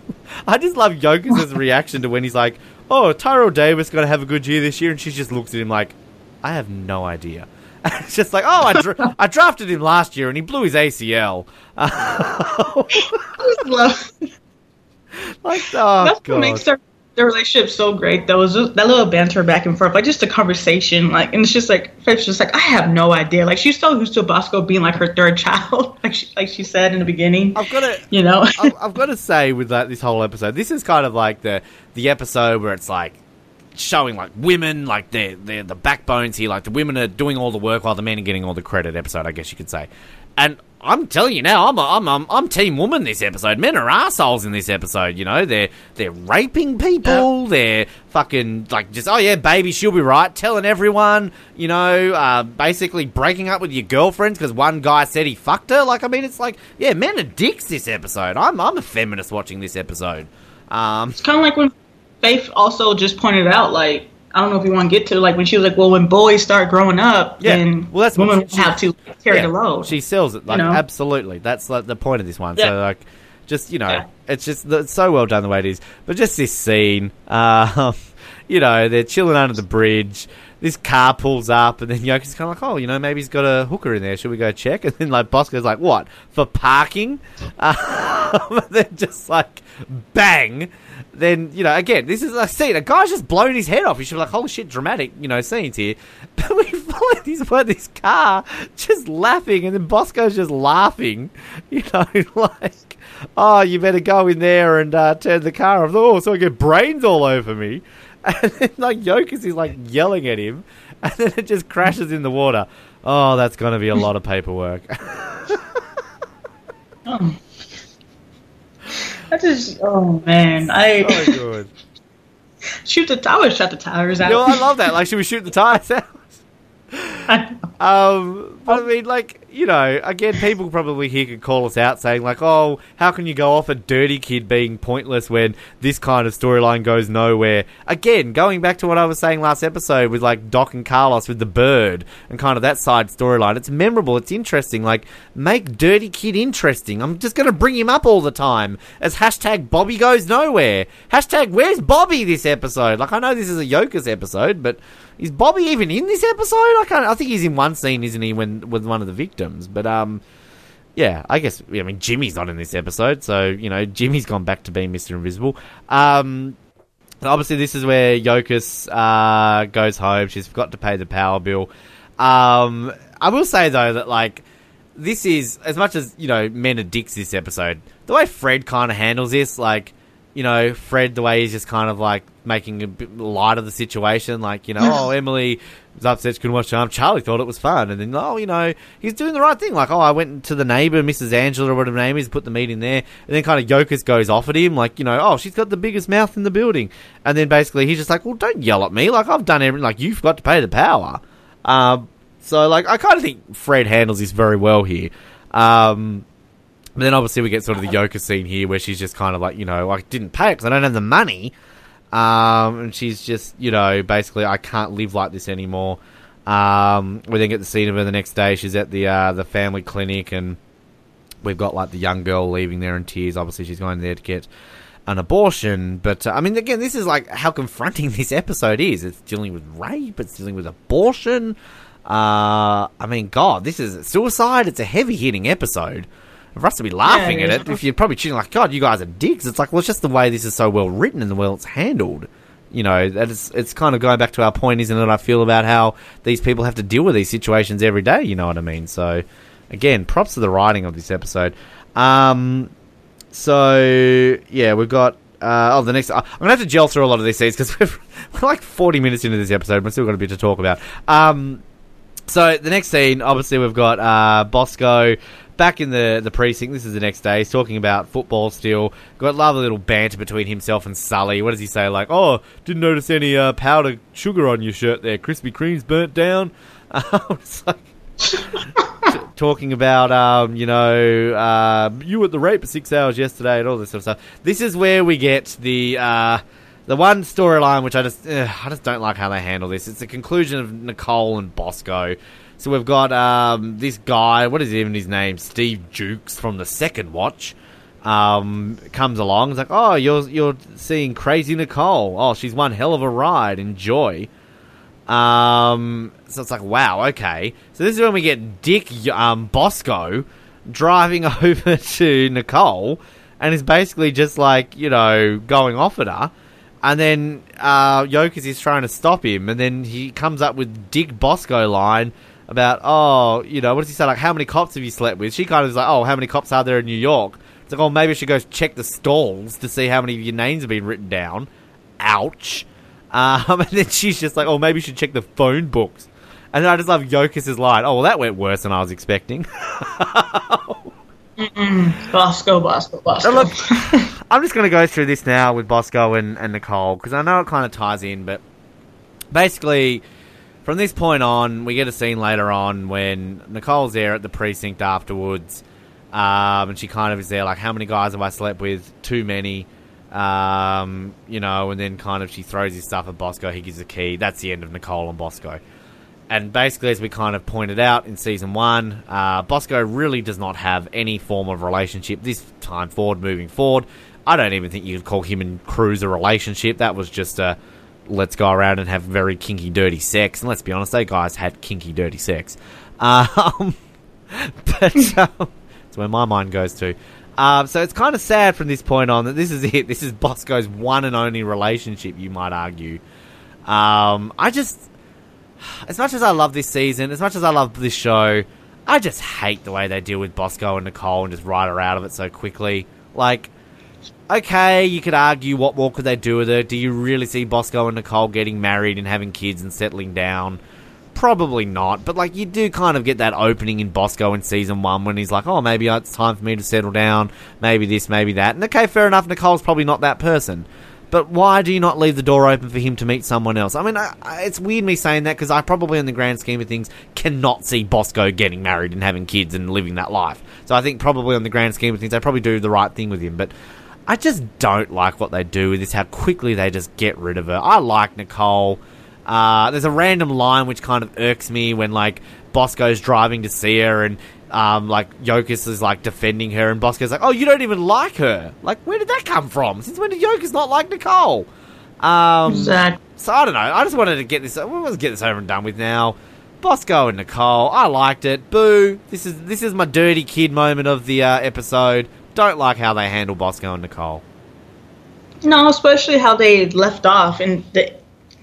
I just love Yokas' reaction to when he's like, "Oh, Terrell Davis going to have a good year this year," and she just looks at him like, "I have no idea." (laughs) It's just like, "Oh, I, dra- I drafted him last year and he blew his ACL." I just love. like, oh That's god, what makes their their relationship so great. Though is that little banter back and forth, like just a conversation, like, and it's just like Faith's just like, I have no idea. Like she's so used to Bosco being like her third (laughs) child, like she, like she said in the beginning. I've got to. You know, I've, I've got to say with like this whole episode, this is kind of like the the episode where it's like showing like women, like they're they're the backbones here, like the women are doing all the work while the men are getting all the credit. Episode, I guess you could say. And I'm telling you now, I'm a, I'm I'm, I'm team woman this episode. Men are assholes in this episode. You know, they're they're raping people. They're fucking like just oh yeah, baby, she'll be right. Telling everyone, you know, uh, basically breaking up with your girlfriends because one guy said he fucked her. Like I mean, it's like yeah, men are dicks this episode. I'm I'm a feminist watching this episode. Um, it's kind of like when Faith also just pointed out, like I don't know if you want to get to like when she was like, well, when boys start growing up, Yeah. then Well, that's women she- have to carry Yeah, the load. She sells it like know? absolutely. That's like the point of this one. Yeah. So like, just you know, Yeah. it's just it's so well done the way it is. But just this scene, uh, (laughs) you know, they're chilling under the bridge. This car pulls up, and then Yokas kind of like, "Oh, you know, maybe he's got a hooker in there. Should we go check?" And then like Bosco's like, "What for parking?" (laughs) Um, then just like bang. Then you know, again, this is a scene. A guy's just blown his head off. You should be like, "Holy shit!" Dramatic, you know, scenes here. (laughs) But we follow this by this car just laughing, and then Bosco's just laughing. (laughs) You know, (laughs) like, "Oh, you better go in there and uh, turn the car off." Oh, so I get brains all over me. And then like Yokas is like yelling at him, and then it just crashes in the water. Oh, that's gonna be a lot of paperwork. Oh. I just, oh man, I oh, good. (laughs) shoot the. I would shut the tires out. You know, I love that. Like, should we shoot the tires (laughs) out? Um, but I mean, like, you know, again, people probably here could call us out saying, like, oh, how can you go off a dirty kid being pointless when this kind of storyline goes nowhere? Again, going back to what I was saying last episode with, like, Doc and Carlos with the bird and kind of that side storyline, it's memorable, it's interesting. Like, make dirty kid interesting. I'm just going to bring him up all the time as hashtag Bobby goes nowhere. Hashtag where's Bobby this episode? Like, I know this is a Yokas episode, but. Is Bobby even in this episode? I can't. I think he's in one scene, isn't he? When with one of the victims, but um, yeah. I guess. I mean, Jimmy's not in this episode, so you know, Jimmy's gone back to being Mister Invisible. Um, obviously, this is where Yokas uh goes home. She's forgot to pay the power bill. Um, I will say though that like this is as much as you know men are dicks this episode. The way Fred kind of handles this, like you know, Fred, the way he's just kind of like making a bit light of the situation, like you know, oh Emily was upset she couldn't watch Charm. Charlie thought it was fun, and then oh, you know, he's doing the right thing. Like oh, I went to the neighbor, Mrs. Angela, or whatever her name is, put the meat in there, and then kind of Yokas goes off at him, like you know, oh, she's got the biggest mouth in the building, and then basically he's just like, well, don't yell at me, like I've done everything, like you've got to pay the power. Um, so like I kind of think Fred handles this very well here. Um, but then obviously we get sort of the Yoka scene here where she's just kind of like, you know, I didn't pay because I don't have the money. Um, and she's just, you know, basically, I can't live like this anymore. Um, we then get the scene of her the next day. She's at the uh, the family clinic, and we've got like the young girl leaving there in tears. Obviously, she's going there to get an abortion. But uh, I mean, again, this is like how confronting (laughs) this episode is. It's dealing with rape. It's dealing with abortion. Uh, I mean, God, this is suicide. It's a heavy hitting episode. For us to be laughing Yeah, at it if you're probably tuning like, God, you guys are dicks. It's like, well, it's just the way this is so well written and the way it's handled. You know, that is, it's kind of going back to our point, isn't it? I feel about how these people have to deal with these situations every day. You know what I mean? So, again, props to the writing of this episode. Um, so yeah, we've got. Uh, oh, the next. I'm gonna have to gel through a lot of these scenes because (laughs) we're, we're like 40 minutes into this episode. We've still got a bit to talk about. Um, so the next scene, obviously, we've got uh, Bosco back in the the precinct. This is the next day. He's talking about football still. Got lovely little banter between himself and Sully. What does he say? Like, oh, didn't notice any uh, powdered sugar on your shirt there. Krispy Kreme's burnt down. (laughs) like t- talking about um, you know uh, you were at the rape for six hours yesterday and all this sort of stuff. This is where we get the uh, the one storyline which I just uh, I just don't like how they handle this. It's the conclusion of Nicole and Bosco. So we've got um, this guy. What is even his name? Steve Jukes from the Second Watch. Um, comes along. He's like, "Oh, you're you're seeing Crazy Nicole. Oh, she's one hell of a ride. Enjoy." Um, so it's like, wow, okay. So this is when we get Dick um, Bosco driving (laughs) over to Nicole and is basically just like, you know, going off at her. And then uh, is trying to stop him, and then he comes up with Dick Bosco line about, oh, you know, what does he say? Like, how many cops have you slept with? She kind of is like, oh, how many cops are there in New York? It's like, oh, maybe she goes check the stalls to see how many of your names have been written down. Ouch. Um, (laughs) and then she's just like, oh, maybe you should check the phone books. And then I just love Yokas' line. Oh, well, that went worse than I was expecting. (laughs) Bosco, Bosco, Bosco. Now, look, (laughs) I'm just going to go through this now with Bosco and, and Nicole because I know it kind of ties in, but basically, from this point on, we get a scene later on when Nicole's there at the precinct afterwards, um, and she kind of is there like, "How many guys have I slept with? Too many." Um, you know, and then kind of she throws his stuff at Bosco. He gives a key. That's the end of Nicole and Bosco. And basically, as we kind of pointed out in season one, uh, Bosco really does not have any form of relationship this time forward, moving forward. I don't even think you could call him and Cruz a relationship. That was just a let's go around and have very kinky, dirty sex. And let's be honest, they guys had kinky, dirty sex. Um, (laughs) but um, that's where my mind goes to. Um, so it's kind of sad from this point on that this is it. This is Bosco's one and only relationship, you might argue. Um, I just, as much as I love this season, as much as I love this show, I just hate the way they deal with Bosco and Nicole and just write her out of it so quickly. Like, okay, you could argue what more could they do with her? Do you really see Bosco and Nicole getting married and having kids and settling down? Probably not, but like you do kind of get that opening in Bosco in season one when he's like, "Oh, maybe it's time for me to settle down. Maybe this, maybe that." And okay, fair enough. Nicole's probably not that person, but why do you not leave the door open for him to meet someone else? I mean, I, I, it's weird me saying that because I probably, in the grand scheme of things, cannot see Bosco getting married and having kids and living that life. So I think probably, on the grand scheme of things, they probably do the right thing with him, but. I just don't like what they do with this. How quickly they just get rid of her. I like Nicole. Uh, there's a random line which kind of irks me when like Bosco's driving to see her and um, like Yokas is like defending her and Bosco's like, "Oh, you don't even like her." Like, where did that come from? Since when did Yokas not like Nicole? Um, Exactly. so I don't know. I just wanted to get this. Let's get this over and done with now. Bosco and Nicole. I liked it. Boo. This is this is my dirty kid moment of the uh, episode. Don't like how they handle Bosco and Nicole. No, especially how they left off in the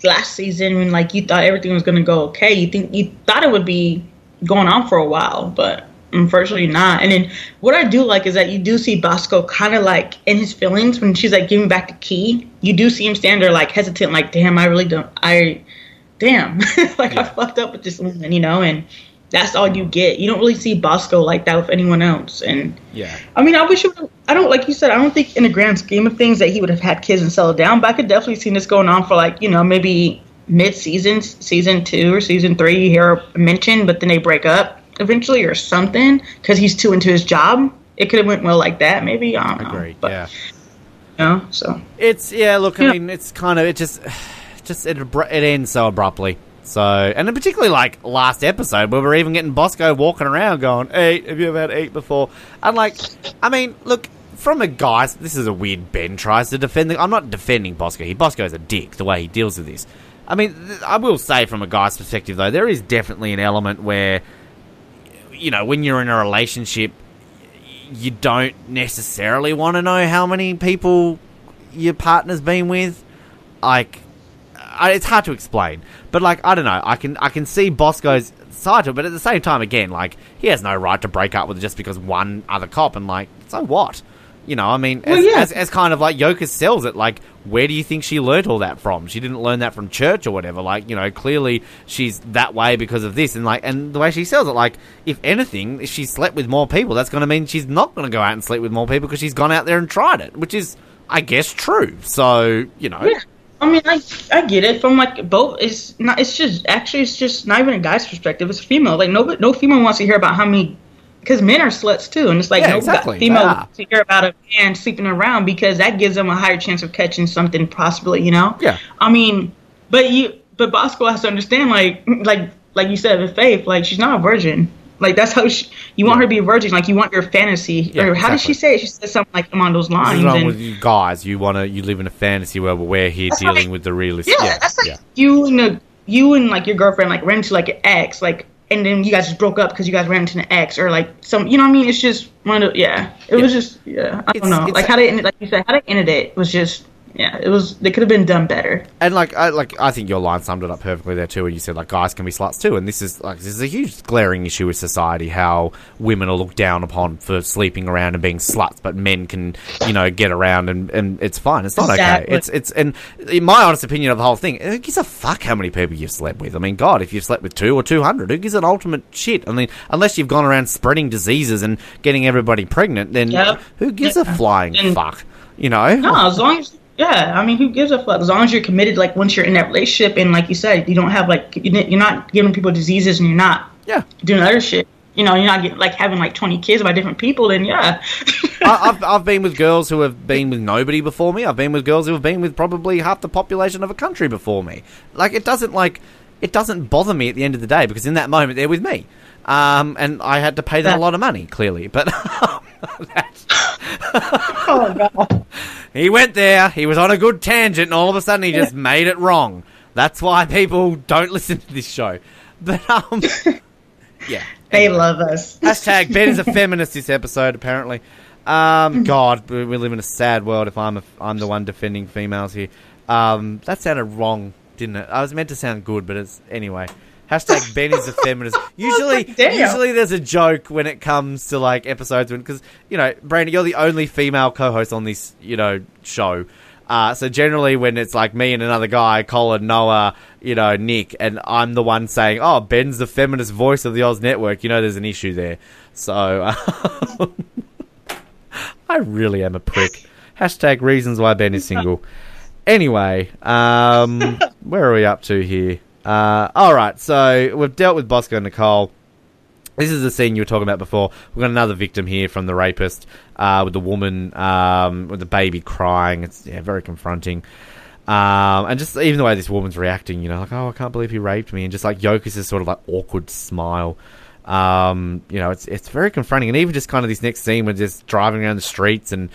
last season when like you thought everything was gonna go okay. You think you thought it would be going on for a while, but unfortunately not. And then what I do like is that you do see Bosco kind of like in his feelings when she's like giving back the key. You do see him stand there like hesitant, like damn, I really don't, I, damn, (laughs) like I fucked up with this woman, you know, and. That's all you get. You don't really see Bosco like that with anyone else, and Yeah. I mean, I wish it would, I don't like you said. I don't think in the grand scheme of things that he would have had kids and settled down. But I could definitely see this going on for like you know maybe mid season, season two or season three. You hear a mention, but then they break up eventually or something because he's too into his job. It could have went well like that. Maybe I don't know. Agreed. But, yeah. You know, so It's yeah. Look, I mean, it's kind of it just (sighs) just it it ends so abruptly. So, and then particularly like last episode where we're even getting Bosco walking around going, "Eat? Have you ever had eat before?" And like, I mean, look from a guy's. This is a weird. Ben tries to defend. The, I'm not defending Bosco. He Bosco's a dick the way he deals with this. I mean, I will say from a guy's perspective though, there is definitely an element where, you know, when you're in a relationship, you don't necessarily want to know how many people your partner's been with. Like, I, it's hard to explain, but like, I don't know. I can I can see Bosco's side to it, but at the same time, again, like, he has no right to break up with just because one other cop, and like, so what? You know, I mean, as, Well, yeah. as, as kind of like Yokas sells it, like, where do you think she learnt all that from? She didn't learn that from church or whatever. Like, you know, clearly she's that way because of this, and like, and the way she sells it, like, if anything, if she slept with more people, that's going to mean she's not going to go out and sleep with more people because she's gone out there and tried it, which is, I guess, true. So, you know, yeah. I mean, I I get it from like both. It's not. It's just actually, it's just not even a guy's perspective. It's a female. Like no, no female wants to hear about how many. Because men are sluts too, and it's like Yeah, no exactly, female wants to hear about a man sleeping around because that gives them a higher chance of catching something, possibly. You know. Yeah. I mean, but you, but Bosco has to understand, like, like, like you said with Faith, like she's not a virgin. Like that's how she, you want Yeah. her to be a virgin. Like you want your fantasy. Yeah, or how did she say it? She said something like along those lines. wrong with you guys. You want to you live in a fantasy world, but we're here dealing like- with the realist. Yeah, Yeah, that's like yeah. you and the, you and like your girlfriend like ran into like an ex, like, and then you guys just broke up because you guys ran into an ex, or like some, you know what I mean? It's just one of the, yeah. It was just yeah. I It's- don't know. it's- like how they ended, like you said, how they ended it was just yeah. It was they could have been done better. And like, I like, I think your line summed it up perfectly there too. When you said like, guys can be sluts too, and this is like, this is a huge glaring issue with society. How women are looked down upon for sleeping around and being sluts, but men can, you know, get around and, and it's fine. It's not Exactly. okay. It's it's and in my honest opinion of the whole thing, who gives a fuck how many people you've slept with? I mean, God, if you've slept with two or two hundred, who gives an ultimate shit? I mean, unless you've gone around spreading diseases and getting everybody pregnant, then Yep. who gives a flying And- fuck? You know? No, as long as yeah, I mean, who gives a fuck? As long as you're committed, like once you're in that relationship, and like you said, you don't have like you- you're not giving people diseases, and you're not Yeah. doing other shit. you know, you're not getting like having like 20 kids by different people, then yeah. (laughs) I, I've I've been with girls who have been with nobody before me. I've been with girls who have been with probably half the population of a country before me. Like it doesn't like it doesn't bother me at the end of the day because in that moment they're with me, um, and I had to pay them a lot of money clearly. But (laughs) (laughs) oh god. He went there. He was on a good tangent, and all of a sudden he just made it wrong. That's why people don't listen to this show. But um, (laughs) yeah. They love us. Hashtag Ben is a (laughs) feminist this episode, apparently. Um, God, we, we live in a sad world if I'm, a, I'm the one defending females here. Um, that sounded wrong, didn't it? I was meant to sound good, but it's. Anyway. Hashtag (laughs) Ben is a feminist. Usually, usually there's a joke when it comes to like episodes when because you know, Brandy, you're the only female co-host on this you know show. Uh, so generally, when it's like me and another guy, Colin, Noah, you know, Nick, and I'm the one saying, "Oh, Ben's the feminist voice of the Oz Network," you know, there's an issue there. So uh, (laughs) I really am a prick. Hashtag reasons why Ben is single. Anyway, um, where are we up to here? Uh, all right, so we've dealt with Bosco and Nicole. This is the scene you were talking about before. We've got another victim here from the rapist, uh, with the woman um, with the baby crying. It's yeah, very confronting. Um, and just even the way this woman's reacting, you know, like, oh, I can't believe he raped me, and just like Yokas' sort of like awkward smile. Um, you know, it's it's very confronting, and even just kind of this next scene when just driving around the streets and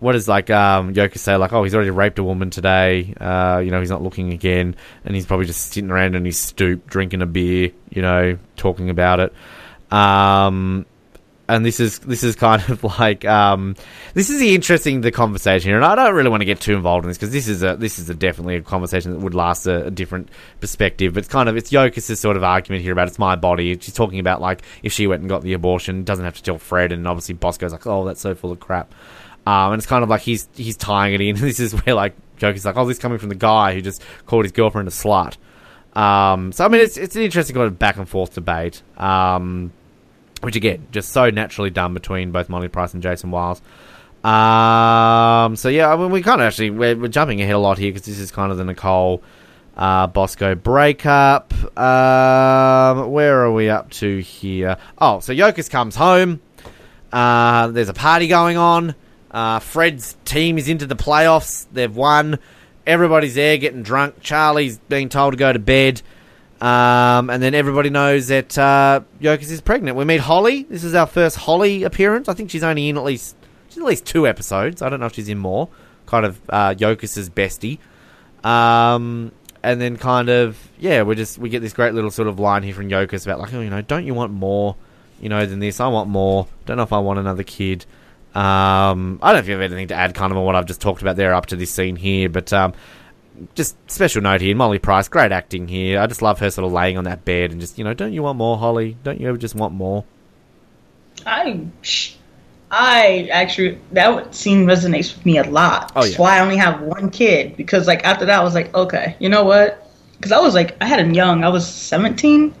what does like um, Yoka say? Like, oh, he's already raped a woman today. Uh, you know, he's not looking again, and he's probably just sitting around in his stoop, drinking a beer. You know, talking about it. Um, and this is this is kind of (laughs) like um, this is the interesting the conversation here, and I don't really want to get too involved in this because this is a this is a definitely a conversation that would last a, a different perspective. But it's kind of it's Yokas' sort of argument here about it's my body. She's talking about like if she went and got the abortion, doesn't have to tell Fred, and obviously Bosco's like, oh, that's so full of crap. Um, and it's kind of like he's he's tying it in. (laughs) this is where like Yokas like, oh, this is coming from the guy who just called his girlfriend a slut. Um, so I mean, it's it's an interesting kind of back and forth debate. Um, which again, just so naturally done between both Molly Price and Jason Wiles. Um, so yeah, I mean, we kind of actually we're, we're jumping ahead a lot here because this is kind of the Nicole uh, Bosco breakup. Um, where are we up to here? Oh, so Yokas comes home. Uh, there's a party going on. Uh, Fred's team is into the playoffs. They've won. Everybody's there getting drunk. Charlie's being told to go to bed. Um, and then everybody knows that uh, Yokas is pregnant. We meet Holly. This is our first Holly appearance. I think she's only in at least she's at least two episodes. I don't know if she's in more. Kind of uh, Yokas's bestie. Um, and then kind of yeah, we just we get this great little sort of line here from Yokas about like oh you know don't you want more you know than this? I want more. Don't know if I want another kid. Um, I don't know if you have anything to add, kind of, on what I've just talked about there up to this scene here, but um, just special note here, Molly Price, great acting here. I just love her sort of laying on that bed and just, you know, don't you want more, Holly? Don't you ever just want more? I, I actually that scene resonates with me a lot. Oh, yeah. That's why I only have one kid because like after that I was like, okay, you know what? Because I was like, I had him young. I was seventeen,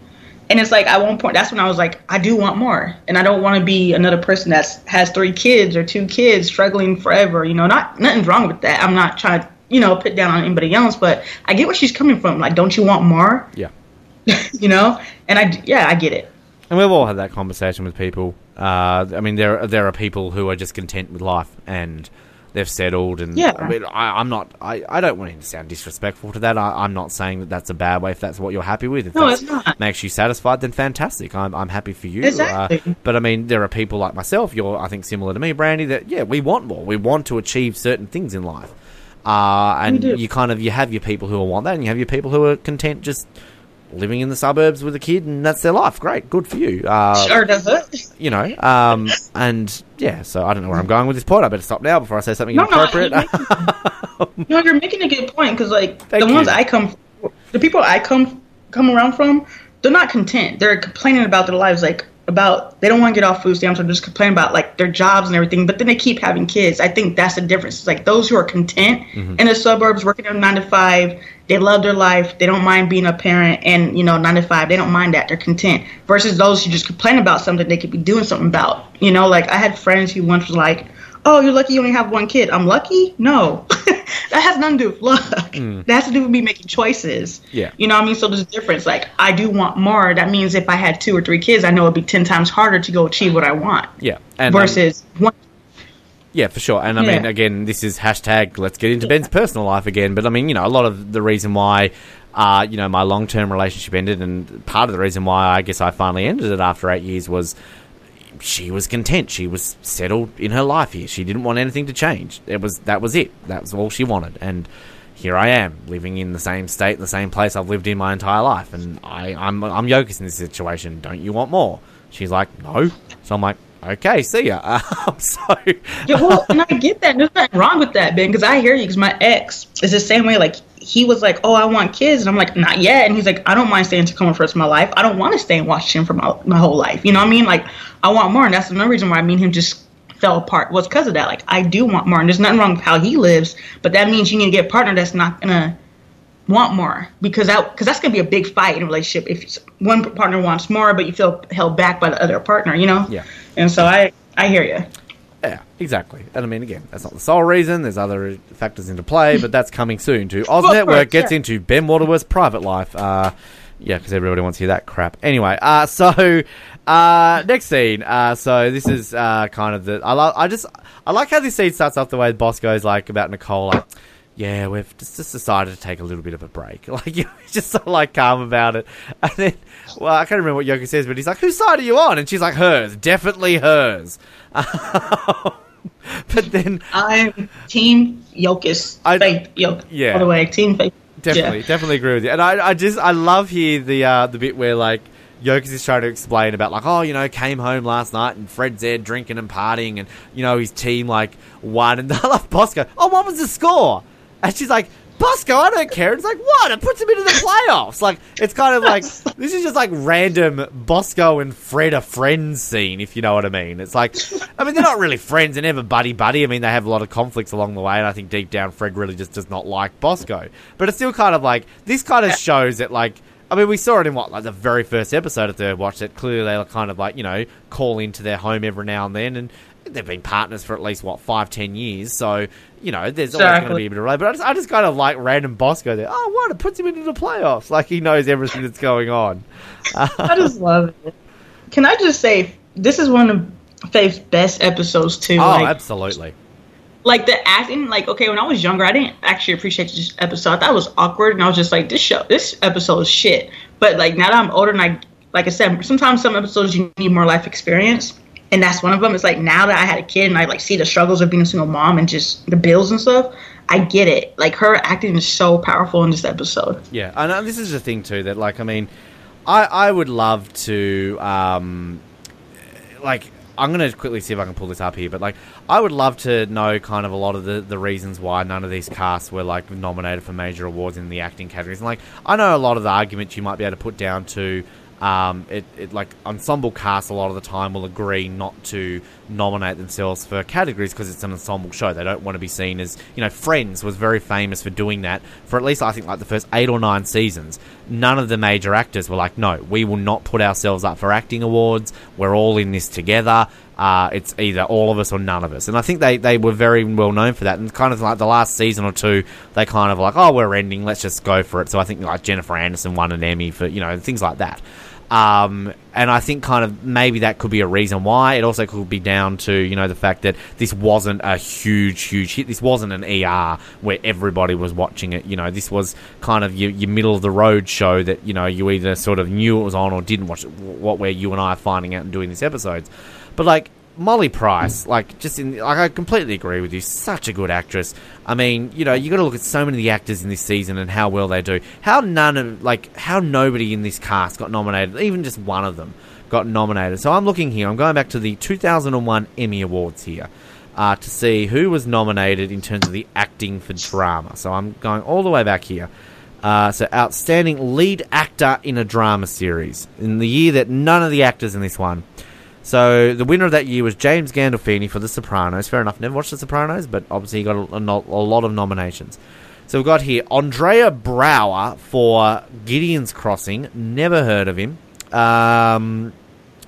and it's like at one point that's when I was like, I do want more, and I don't want to be another person that has three kids or two kids struggling forever. You know, not nothing's wrong with that. I'm not trying to you know put down on anybody else, but I get where she's coming from. Like, don't you want more? Yeah. (laughs) you know, and I yeah I get it. And we've all had that conversation with people. Uh, I mean, there there are people who are just content with life and they've settled. And Yeah. I mean, I, I'm not. I, I don't want to sound disrespectful to that. I, I'm not saying that that's a bad way. If that's what you're happy with, if No, it's not. makes you satisfied, then fantastic. I'm I'm happy for you. Exactly. Uh, but I mean, there are people like myself. You're I think similar to me, Brandy. That yeah, we want more. We want to achieve certain things in life. Uh, and you kind of you have your people who want that, and you have your people who are content just living in the suburbs with a kid, and that's their life. Great, good for you. Uh, Sure does it. you know, um, and yeah, so I don't know where I'm going with this point. I better stop now before I say something No, no, inappropriate. (laughs) No, you're making a good point because like Thank the ones you. I come, the people I come come around from, they're not content. They're complaining about their lives, like about they don't want to get off food stamps or just complain about like their jobs and everything. But then they keep having kids. I think that's the difference. It's like those who are content Mm-hmm. in the suburbs, working a nine to five, they love their life. They don't mind being a parent, and you know nine to five, they don't mind that. They're content. Versus those who just complain about something they could be doing something about. You know, like I had friends who once was like. Oh, you're lucky you only have one kid. I'm lucky? No. (laughs) that has nothing to do with luck. That has to do with me making choices. Yeah. You know what I mean? So there's a difference. Like I do want more. That means if I had two or three kids, I know it'd be ten times harder to go achieve what I want. Yeah, and um, Versus one. Yeah, for sure. And I mean, again, this is hashtag let's get into Ben's personal life again. But I mean, you know, a lot of the reason why, uh, you know, my long term relationship ended, and part of the reason why I guess I finally ended it after eight years was she was content. She was settled in her life here. She didn't want anything to change. It was that was it. That was all she wanted. And here I am, living in the same state, the same place I've lived in my entire life. And I, I'm I'm Yokas in this situation. Don't you want more? She's like, no. So I'm like, okay, see ya. (laughs) Um, so Yeah, well, and I get that. There's nothing wrong with that, Ben, because I hear you. Because my ex is the same way. Like he was like, "Oh, I want kids," and I'm like, "Not yet." And he's like, "I don't mind staying in Tacoma for the rest of my life. I don't want to stay in Washington for my, my whole life." You know what I mean? Like, I want more, and that's another reason why I mean him just fell apart was because of that. Like, I do want more, and there's nothing wrong with how he lives, but that means you need to get a partner that's not gonna want more because that because that's gonna be a big fight in a relationship if one partner wants more but you feel held back by the other partner. You know? Yeah. And so I I hear you. Yeah, exactly. And I mean, again, that's not the sole reason. There's other factors into play, but that's coming soon to Oz Well, Network right, gets yeah. into Ben Waterworth's private life. Uh, yeah, because everybody wants to hear that crap. Anyway, uh, (laughs) so uh, next scene. Uh, so this is uh, kind of the. I, lo- I just I like how this scene starts off the way the boss goes like about Nicole like. Yeah, we've just, just decided to take a little bit of a break. (laughs) Like, you know, just so like calm about it. (laughs) And then, well, I can't remember what Yoko says, but he's like, "Whose side are you on?" And she's like, "Hers, definitely hers." (laughs) but then I'm Team Yokas. I- Faith Yoke. yeah. By the way. Team Faith. Definitely, Yeah. definitely agree with you. And I, I just, I love here the uh, the bit where like Yokas is trying to explain about like, oh, you know, came home last night and Fred's there drinking and partying, and you know his team like won, and I love Bosco. Oh, what was the score? And she's like. Bosco, I don't care. It's like, what? It puts him into the playoffs. Like, it's kind of like, this is just like random Bosco and Fred are friends scene, if you know what I mean. It's like, I mean, they're not really friends. They're never buddy buddy. I mean, they have a lot of conflicts along the way, and I think deep down, Fred really just does not like Bosco. But it's still kind of like, this kind of shows that, like, I mean, we saw it in what, like the very first episode of Third Watch, that clearly they kind of like, you know, call into their home every now and then, and they've been partners for at least, what, five, ten years, so, you know, there's always going to be a bit of relay. But I just, I just kind of like random Bosco there. Oh, what? It puts him into the playoffs. Like, he knows everything that's going on. I just love it. Can I just say, this is one of Faith's best episodes, too. Oh, like, absolutely. like the acting, like okay, when I was younger, I didn't actually appreciate this episode. I thought it was awkward, and I was just like, this show, this episode is shit. But like now that I'm older, and I, like I said, sometimes some episodes you need more life experience, and that's one of them. It's like now that I had a kid and I like see the struggles of being a single mom and just the bills and stuff. I get it. Like her acting is so powerful in this episode. Yeah, and uh, this is the thing too that like I mean, I I would love to um, like I'm gonna quickly see if I can pull this up here, but like I would love to know kind of a lot of the the reasons why none of these casts were like nominated for major awards in the acting categories. And like I know a lot of the arguments you might be able to put down to. Um, it, it like ensemble casts a lot of the time will agree not to nominate themselves for categories because it's an ensemble show. They don't want to be seen as you know. Friends was very famous for doing that for at least I think like the first eight or nine seasons. None of the major actors were like, no, we will not put ourselves up for acting awards. We're all in this together. Uh, it's either all of us or none of us. And I think they, they were very well known for that. And kind of like the last season or two, they kind of like, oh, we're ending, let's just go for it. So I think like Jennifer Aniston won an Emmy for, you know, things like that. Um, and I think kind of maybe that could be a reason why. It also could be down to, you know, the fact that this wasn't a huge, huge hit. This wasn't an ER where everybody was watching it. You know, this was kind of your, your middle of the road show that, you know, you either sort of knew it was on or didn't watch it. What where you and I are finding out and doing these episodes. But like, Molly Price, like, just in, like, I completely agree with you. Such a good actress. I mean, you know, you got to look at so many of the actors in this season and how well they do. How none of, like, how nobody in this cast got nominated, even just one of them got nominated. So I'm looking here, I'm going back to the 2001 Emmy Awards here uh, to see who was nominated in terms of the acting for drama. So I'm going all the way back here. Uh, so, outstanding lead actor in a drama series in the year that none of the actors in this one. So the winner of that year was James Gandolfini for The Sopranos. Fair enough, never watched The Sopranos, but obviously he got a, a, a lot of nominations. So we've got here Andre Braugher for Gideon's Crossing. Never heard of him. Um,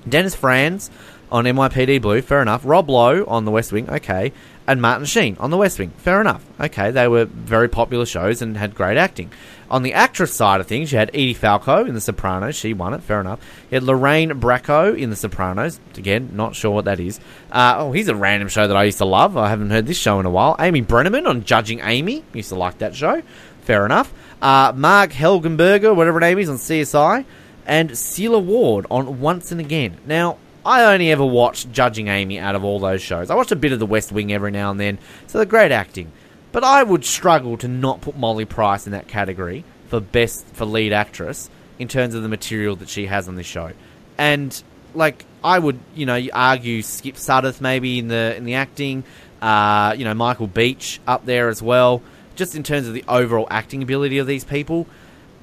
Dennis Franz on NYPD Blue, fair enough. Rob Lowe on The West Wing, okay. And Martin Sheen on The West Wing, fair enough. Okay, they were very popular shows and had great acting. On the actress side of things, you had Edie Falco in The Sopranos. She won it, fair enough. You had Lorraine Bracco in The Sopranos. Again, not sure what that is. Uh, oh, here's a random show that I used to love. I haven't heard this show in a while. Amy Brenneman on Judging Amy. Used to like that show. Fair enough. Uh, Marg Helgenberger, whatever her name is, on CSI. And Sela Ward on Once and Again. Now, I only ever watched Judging Amy out of all those shows. I watched a bit of The West Wing every now and then, so they're great acting. But I would struggle to not put Molly Price in that category for best for lead actress in terms of the material that she has on this show. And like I would, you know, argue Skip Sudduth maybe in the in the acting, uh, you know, Michael Beach up there as well, just in terms of the overall acting ability of these people.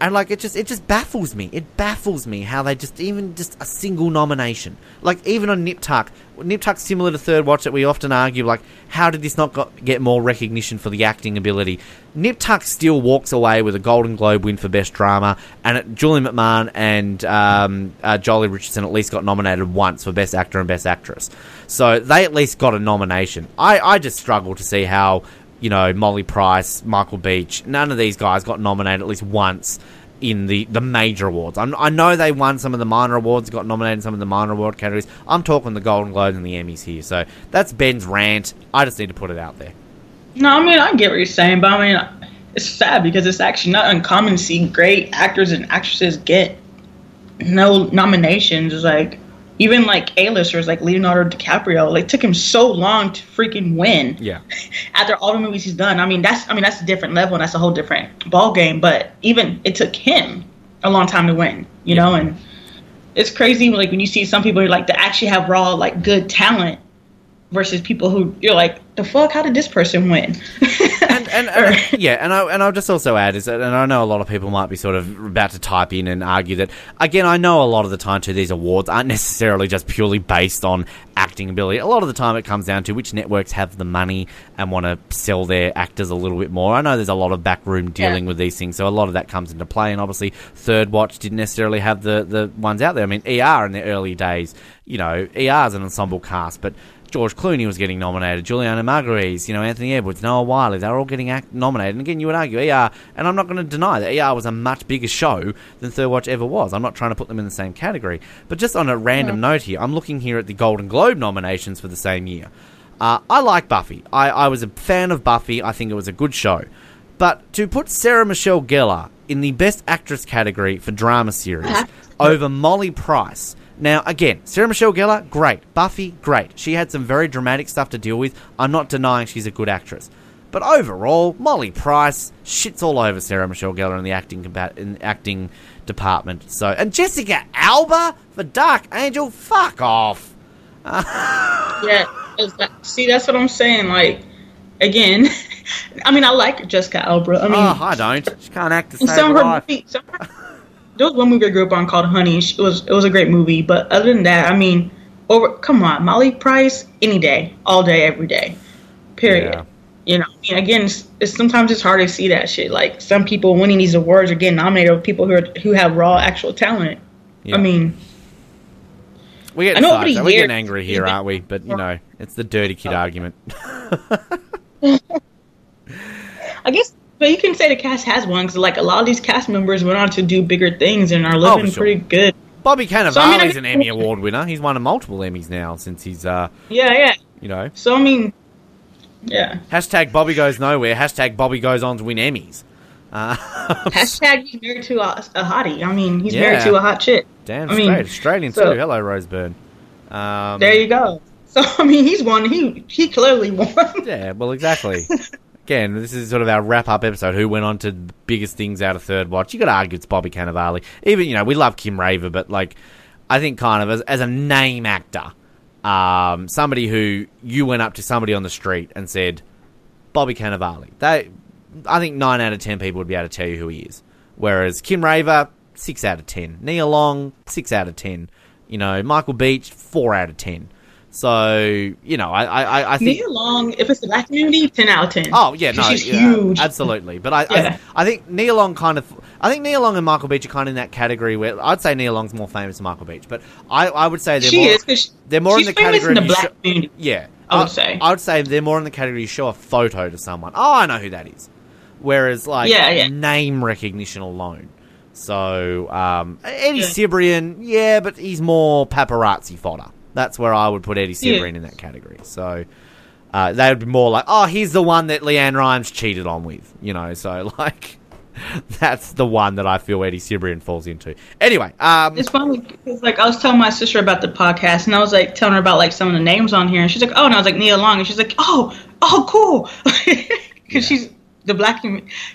And like it just it just baffles me. It baffles me how they just even just a single nomination. Like even on Nip Tuck, Nip Tuck's similar to Third Watch that we often argue like how did this not got, get more recognition for the acting ability? Nip Tuck still walks away with a Golden Globe win for best drama, and it, Julian McMahon and um, uh, Joely Richardson at least got nominated once for best actor and best actress. So they at least got a nomination. I I just struggle to see how you know, Molly Price, Michael Beach, none of these guys got nominated at least once in the, the major awards. I'm, i know they won some of the minor awards, got nominated in some of the minor award categories. I'm talking the Golden Globes and the Emmys here. So that's Ben's rant. I just need to put it out there. No, I mean, I get what you're saying, but I mean, it's sad because it's actually not uncommon to see great actors and actresses get no nominations. Like, even like A-listers like Leonardo DiCaprio, like took him so long to freaking win. Yeah. (laughs) After all the movies he's done, I mean that's I mean that's a different level and that's a whole different ball game. But even it took him a long time to win, you yeah. know, and it's crazy like when you see some people who like to actually have raw like good talent versus people who you're like, the fuck, how did this person win? and, and, and (laughs) yeah, and I and I'll just also add is that, and I know a lot of people might be sort of about to type in and argue that again. I know a lot of the time too, these awards aren't necessarily just purely based on acting ability. A lot of the time, it comes down to which networks have the money and want to sell their actors a little bit more. I know there's a lot of backroom dealing yeah. with these things, so a lot of that comes into play. And obviously, Third Watch didn't necessarily have the the ones out there. I mean, ER in the early days, you know, ER is an ensemble cast, but George Clooney was getting nominated, Julianna Margulies, you know, Anthony Edwards, Noah Wyle, they were all getting act- nominated. And again, you would argue ER, and I'm not going to deny that ER was a much bigger show than Third Watch ever was. I'm not trying to put them in the same category. But just on a random yeah. note here, I'm looking here at the Golden Globe nominations for the same year. Uh, I like Buffy. I, I was a fan of Buffy. I think it was a good show. But to put Sarah Michelle Gellar in the Best Actress category for drama series (laughs) over Molly Price now, again, Sarah Michelle Gellar, great. Buffy, great. She had some very dramatic stuff to deal with. I'm not denying she's a good actress. But overall, Molly Price shits all over Sarah Michelle Gellar in the acting compa- in the acting department. So, and Jessica Alba for Dark Angel, fuck off. (laughs) yeah, see, that's what I'm saying. Like, again, (laughs) I mean, I like Jessica Alba. I mean, oh, I don't. She can't act the same. Some of her movies, some of her, there was one movie I grew up on called Honey. It was it was a great movie, but other than that, I mean, over come on, Molly Price, any day, all day, every day, period. Yeah. You know, I mean, again, it's, it's, sometimes it's hard to see that shit. Like some people winning these awards or getting nominated with people who are, who have raw actual talent. Yeah. I mean, we get we're getting angry here, aren't we? But you know, it's the dirty kid oh. argument. (laughs) (laughs) I guess but you can say the cast has one because like a lot of these cast members went on to do bigger things and are living oh, sure. pretty good. Bobby Cannavale's so, I mean, an Emmy Award winner. He's won multiple Emmys now since he's uh yeah yeah you know. So I mean, yeah. Hashtag Bobby goes nowhere. Hashtag Bobby goes on to win Emmys. Uh, (laughs) Hashtag he's married to a, a hottie. I mean, he's yeah. married to a hot chick. Damn I straight. Mean, Australian so, too. Hello, Rose Byrne. Um, there you go. So (laughs) I mean, he's won. He he clearly won. yeah. Well, exactly (laughs) again, this is sort of our wrap up episode. Who went on to the biggest things out of Third Watch? You got to argue it's Bobby Cannavale. Even you know we love Kim Raver, but like I think kind of as, as a name actor, um, somebody who you went up to somebody on the street and said Bobby Cannavale. They, I think nine out of ten people would be able to tell you who he is. Whereas Kim Raver, six out of ten. Nia Long, six out of ten. You know, Michael Beach, four out of ten. So you know, I I, I think Nia Long, if it's the black community, ten out of ten. Oh yeah, no, she's yeah, huge. absolutely. But I, Yeah. I, I think Nia Long kind of, I think Nia Long and Michael Beach are kind of in that category where I'd say Nia Long's more famous than Michael Beach, but I, I would say they're she more, is because they're more in she's the famous category in the black sho- community. yeah, I would say. I would say they're more in the category you show a photo to someone. Oh, I know who that is. Whereas like Yeah, yeah. name recognition alone. So um, Eddie Yeah. Cibrian, yeah, but he's more paparazzi fodder. That's where I would put Eddie Yeah. Cibrian in that category. So uh, they would be more like, oh, he's the one that LeAnn Rimes cheated on with, you know. So (laughs) like, that's the one that I feel Eddie Cibrian falls into. Anyway, um, It's funny because like I was telling my sister about the podcast, and I was like telling her about like some of the names on here, and she's like, "Oh," and I was like Nia Long, and she's like, "Oh, oh, cool," (laughs) because she's the black.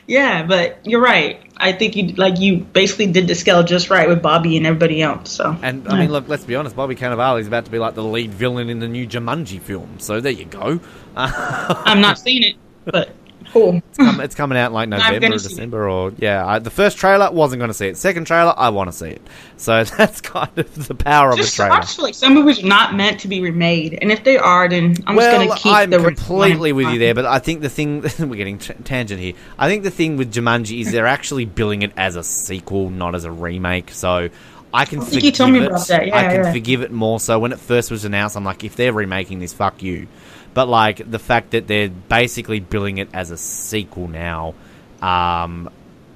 Yeah, but you're right. I think you like you basically did the scale just right with Bobby and everybody else. So and I mean, look, let's be honest, Bobby Cannavale is about to be like the lead villain in the new Jumanji film. So there you go. I'm not seeing it, but cool. Um, it's coming out in like (laughs) November or see it. December, or yeah. I, the first trailer wasn't going to see it. Second trailer, I want to see it. So (laughs) that's kind of the power of Just a I trailer. just feel like some movies are not meant to be remade, and if they are, then I'm just gonna keep I'm the completely with you there, but I think the thing (laughs) we're getting t- tangent here. I think the thing with Jumanji is they're actually billing it as a sequel, not as a remake. So I can I forgive you told me it. about that, yeah, I can yeah. forgive it more. So when it first was announced, I'm like, if they're remaking this, fuck you. But like the fact that they're basically billing it as a sequel now, um,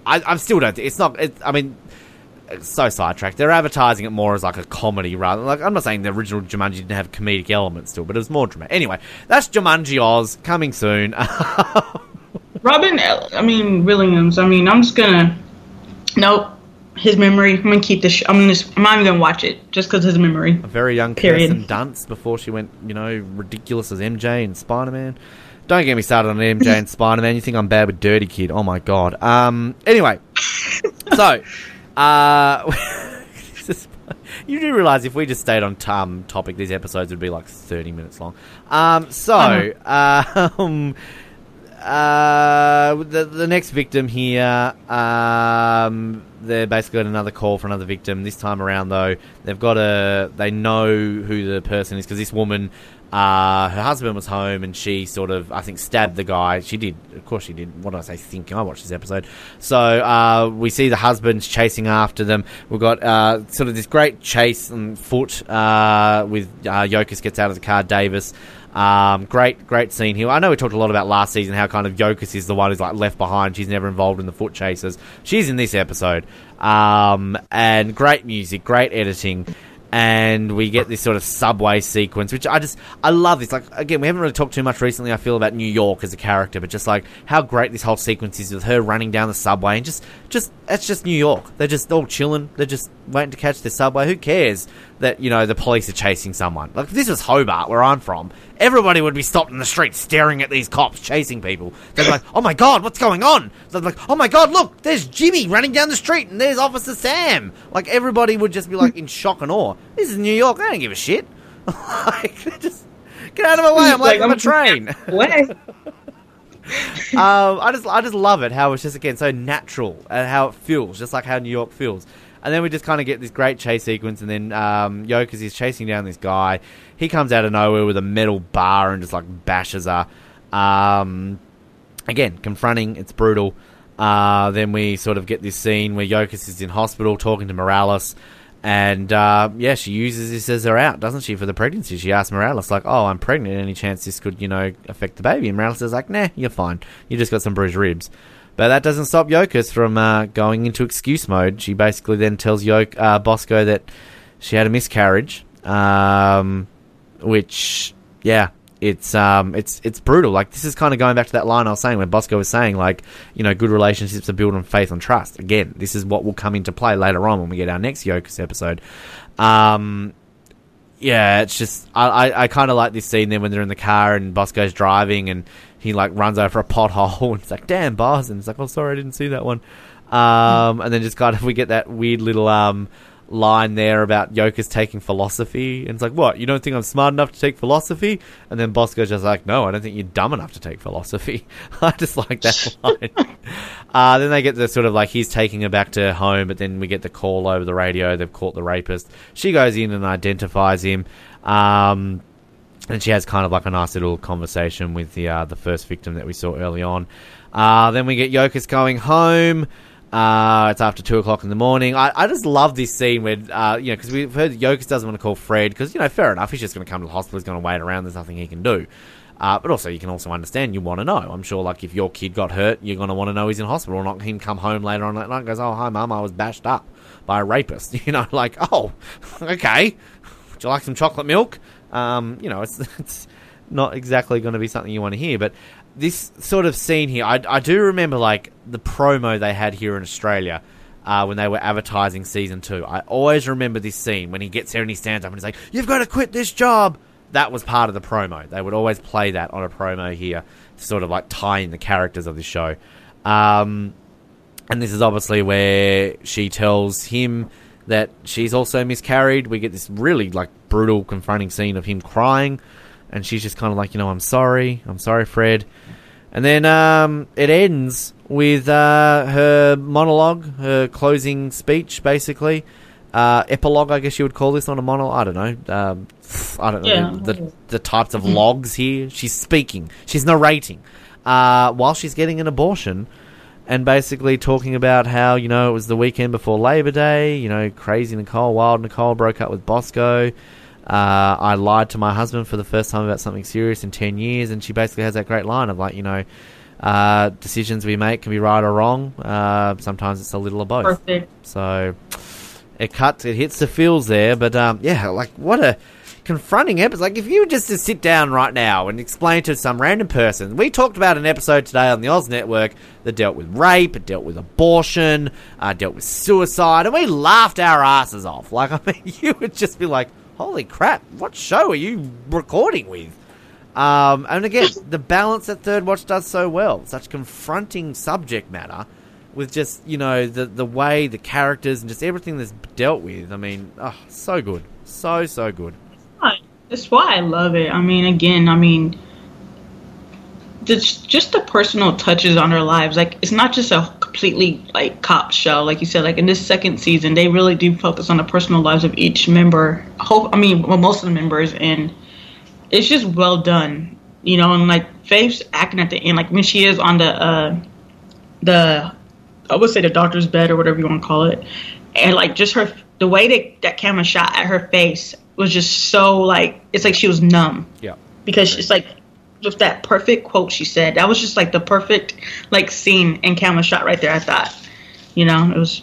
I, I still don't. It's not. It, I mean, so sidetracked. They're advertising it more as like a comedy rather. Like I'm not saying the original Jumanji didn't have comedic elements it, but it was more dramatic. Anyway, that's Jumanji Oz coming soon. (laughs) Robin, I mean Williams. I mean, I'm just gonna. Nope, his memory. I'm gonna keep this. Sh- I'm gonna. Just, I'm not even gonna watch it just because his memory. a very young Period. Kirsten Dunst before she went, you know, ridiculous as MJ and Spider Man. Don't get me started on MJ and (laughs) Spider Man. You think I'm bad with Dirty Kid? Oh my god. Um. Anyway, (laughs) so, uh, (laughs) you do realize if we just stayed on um, topic, these episodes would be like 30 minutes long. Um. So, um. Uh, the the next victim here, um, they're basically got another call for another victim. This time around, though, they've got a they know who the person is because this woman, uh, her husband was home and she sort of I think stabbed the guy. She did, of course, she did. What did I say? Thinking I watched this episode, so uh, we see the husband's chasing after them. We've got uh, sort of this great chase on foot uh, with uh, Yokas gets out of the car, Davis. Um, great, great scene here. I know we talked a lot about last season how kind of Yokas is the one who's like left behind. She's never involved in the foot chases. She's in this episode. Um, and great music, great editing. And we get this sort of subway sequence, which I just, I love this. Like, again, we haven't really talked too much recently, I feel, about New York as a character, but just like how great this whole sequence is with her running down the subway and just, just, it's just New York. They're just all chilling. They're just waiting to catch the subway. Who cares that, you know, the police are chasing someone? Like, if this was Hobart, where I'm from, everybody would be stopped in the street staring at these cops chasing people. They'd be like, oh my god, what's going on? They'd be like, oh my god, look, there's Jimmy running down the street and there's Officer Sam. Like, everybody would just be like in shock and awe. This is New York, I don't give a shit. (laughs) like, just get out of my way, I'm late Like, on a train. (laughs) Way. um, I just I just love it how it's just again so natural and how it feels, just like how New York feels. And then we just kind of get this great chase sequence, and then um, is chasing down this guy. He comes out of nowhere with a metal bar and just like bashes her. Um, again, confronting. It's brutal. Uh, then we sort of get this scene where Yokas is in hospital talking to Morales. And uh, yeah, she uses this as her out, doesn't she, for the pregnancy? She asks Morales, like, "Oh, I'm pregnant. Any chance this could, you know, affect the baby?" And Morales is like, "Nah, you're fine. You just got some bruised ribs." But that doesn't stop Yokas from uh, going into excuse mode. She basically then tells Yok uh, Bosco that she had a miscarriage, um, which, yeah, it's um, it's it's brutal. Like this is kind of going back to that line I was saying when Bosco was saying, like, you know, good relationships are built on faith and trust. Again, this is what will come into play later on when we get our next Yokas episode. Um, yeah, it's just I I, I kind of like this scene then when they're in the car and Bosco's driving and he like runs over a pothole and it's like damn boss and it's like oh sorry I didn't see that one, um, and then just kind of we get that weird little um line there about Yokas taking philosophy. And it's like what? You don't think I'm smart enough to take philosophy? And then Bosco's just like no I don't think you're dumb enough to take philosophy. (laughs) I just like that (laughs) line. Uh, then they get the sort of like he's taking her back to home, but then we get the call over the radio. They've caught the rapist. She goes in and identifies him. Um, and she has kind of like a nice little conversation with the uh, the first victim that we saw early on. Uh, then we get Yokas going home. Uh, it's after two o'clock in the morning. I, I just love this scene where, uh, you know, because we've heard Yokas doesn't want to call Fred because, you know, fair enough. He's just going to come to the hospital. He's going to wait around. There's nothing he can do. Uh, but also, you can also understand you want to know. I'm sure, like, if your kid got hurt, you're going to want to know he's in hospital, or not him come home later on that night goes, "Oh, hi, mum, I was bashed up by a rapist." (laughs) You know, like, oh, (laughs) okay. Would you like some chocolate milk? Um, you know, it's (laughs) it's not exactly going to be something you want to hear, but this sort of scene here, I, I do remember like the promo they had here in Australia. Uh, when they were advertising season two, I always remember this scene when he gets there and he stands up and he's like, "You've got to quit this job." That was part of the promo. They would always play that on a promo here, sort of like in the characters of the show. Um, and this is obviously where she tells him that she's also miscarried. We get this really like brutal, confronting scene of him crying, and she's just kind of like, you know, I'm sorry, I'm sorry, Fred. And then um, it ends with uh, her monologue, her closing speech, basically. Uh, epilogue, I guess you would call this, on a monologue. I don't know. Um, I don't know Yeah. the, the, the types of logs here. She's speaking, she's narrating uh, while she's getting an abortion, and basically talking about how you know it was the weekend before Labor Day. You know, crazy Nicole, wild Nicole broke up with Bosco. Uh, I lied to my husband for the first time about something serious in 10 years, and she basically has that great line of like, you know, uh, decisions we make can be right or wrong. Uh, sometimes it's a little of both. Perfect. So it cuts, it hits the feels there, but um, yeah, like what a confronting episode. Like if you were just to sit down right now and explain to some random person, we talked about an episode today on the Oz Network that dealt with rape, it dealt with abortion, uh, dealt with suicide, and we laughed our asses off. (laughs) Like I mean, you would just be like, "Holy crap! What show are you recording with?" Um, and again, (laughs) the balance that Third Watch does so well, such confronting subject matter, with just you know the the way the characters and just everything that's dealt with. I mean, oh, so good, so so good. That's why I love it. I mean, again, I mean, just just the personal touches on their lives. Like, it's not just a completely like cop show, like you said. Like in this second season, they really do focus on the personal lives of each member. Hope I mean, well, most of the members, and it's just well done. You know, and like Faith's acting at the end, like when she is on the uh the I would say the doctor's bed or whatever you want to call it, and like just her the way that that camera shot at her face was just so like it's like she was numb Yeah, because it's like just that perfect quote she said that was just like the perfect like scene and camera shot right there. I thought, you know, it was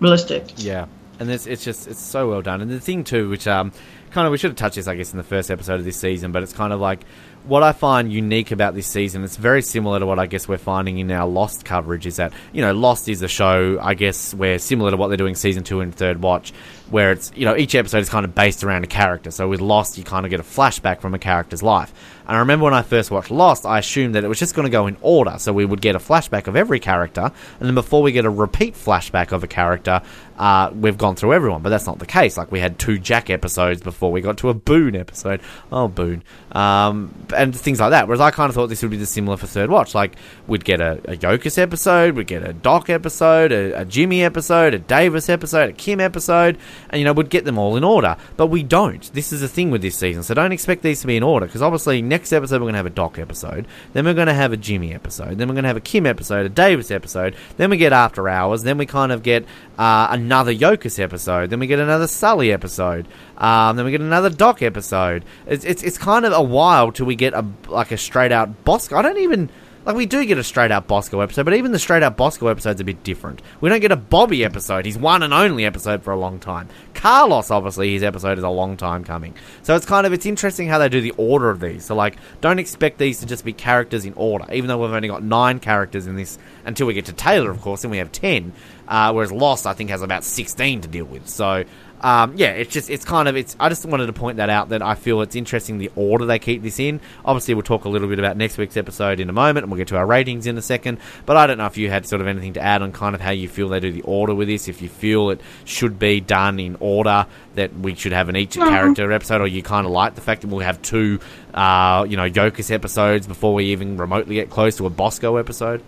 realistic. yeah, and it's it's just it's so well done. And the thing too, which um, kind of we should have touched this, I guess, in the first episode of this season, but it's kind of like what I find unique about this season. It's very similar to what I guess we're finding in our Lost coverage. Is that you know Lost is a show, I guess, where similar to what they're doing season two and Third Watch, where it's you know each episode is kind of based around a character. So with Lost, you kind of get a flashback from a character's life. And I remember when I first watched Lost, I assumed that it was just going to go in order. So we would get a flashback of every character, and then before we get a repeat flashback of a character, uh, we've gone through everyone. But that's not the case. Like we had two Jack episodes before we got to a Boone episode. Oh, Boone. Um, and things like that. Whereas I kind of thought this would be the similar for Third Watch. Like we'd get a, a Yokas episode, we'd get a Doc episode, a, a Jimmy episode, a Davis episode, a Kim episode, and you know we'd get them all in order. But we don't. This is the thing with this season. So don't expect these to be in order because obviously next episode we're going to have a Doc episode, then we're going to have a Jimmy episode, then we're going to have a Kim episode, a Davis episode, then we get After Hours, then we kind of get uh, another Yokas episode, then we get another Sully episode, um, then we get another Doc episode. It's, it's it's kind of a while till we get a like a straight out Bosco. I don't even like we do get a straight out Bosco episode, but even the straight out Bosco episode's a bit different. We don't get a Bobby episode. He's one and only episode for a long time. Carlos, obviously, his episode is a long time coming. So it's kind of it's interesting how they do the order of these. So like, don't expect these to just be characters in order. Even though we've only got nine characters in this until we get to Taylor, of course, and we have ten. Uh, whereas Lost, I think, has about sixteen to deal with. So um, yeah, it's just it's kind of it's. I just wanted to point that out that I feel it's interesting the order they keep this in. Obviously, we'll talk a little bit about next week's episode in a moment, and we'll get to our ratings in a second. But I don't know if you had sort of anything to add on kind of how you feel they do the order with this. If you feel it should be done in order, that we should have an each character episode, or you kind of like the fact that we'll have two, uh, you know, Yokas episodes before we even remotely get close to a Bosco episode.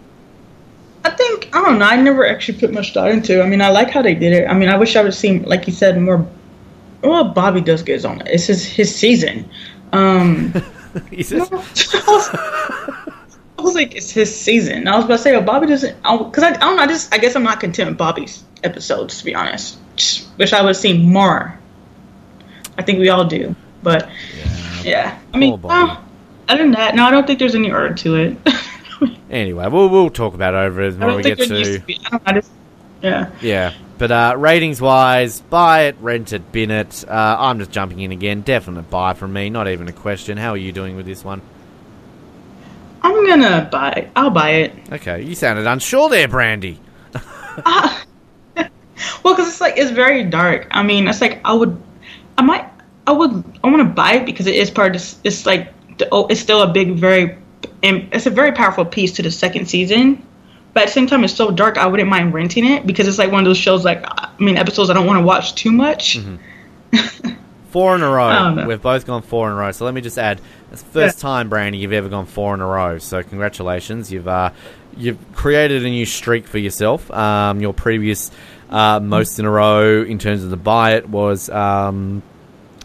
I think I don't know. I never actually put much thought into. it. I mean, I like how they did it. I mean, I wish I would have seen, like you said, more. Well, Bobby does get his own. It's his his season. Um, (laughs) Is no. (laughs) I, was, like, it's his season. I was about to say, well, Bobby doesn't, because I, I don't know. I just, I guess I'm not content with Bobby's episodes, to be honest. Just wish I would have seen more. I think we all do, but yeah. I mean, Poor Bobby. well, other than that, no, I don't think there's any order to it. (laughs) Anyway, we'll we'll talk about it over it when we get to to be. I don't, I just, yeah. yeah. But uh, ratings wise, buy it, rent it, bin it. Uh, I'm just jumping in again. Definite buy from me. Not even a question. How are you doing with this one? I'm gonna buy. it. I'll buy it. Okay, you sounded unsure there, Brandy. (laughs) (laughs) Well, because it's like it's very dark. I mean, it's like I would, I might, I would, I want to buy it because it is part of. This, it's like the, oh, it's still a big, very, and it's a very powerful piece to the second season. But at the same time, it's so dark. I wouldn't mind renting it because it's like one of those shows. Like I mean, episodes I don't want to watch too much. (laughs) Four in a row. I don't know. We've both gone four in a row. So let me just add, it's the first time, Brandy, you've ever gone four in a row. So congratulations. You've uh, you've created a new streak for yourself. Um, your previous uh, most in a row in terms of the buy it was um,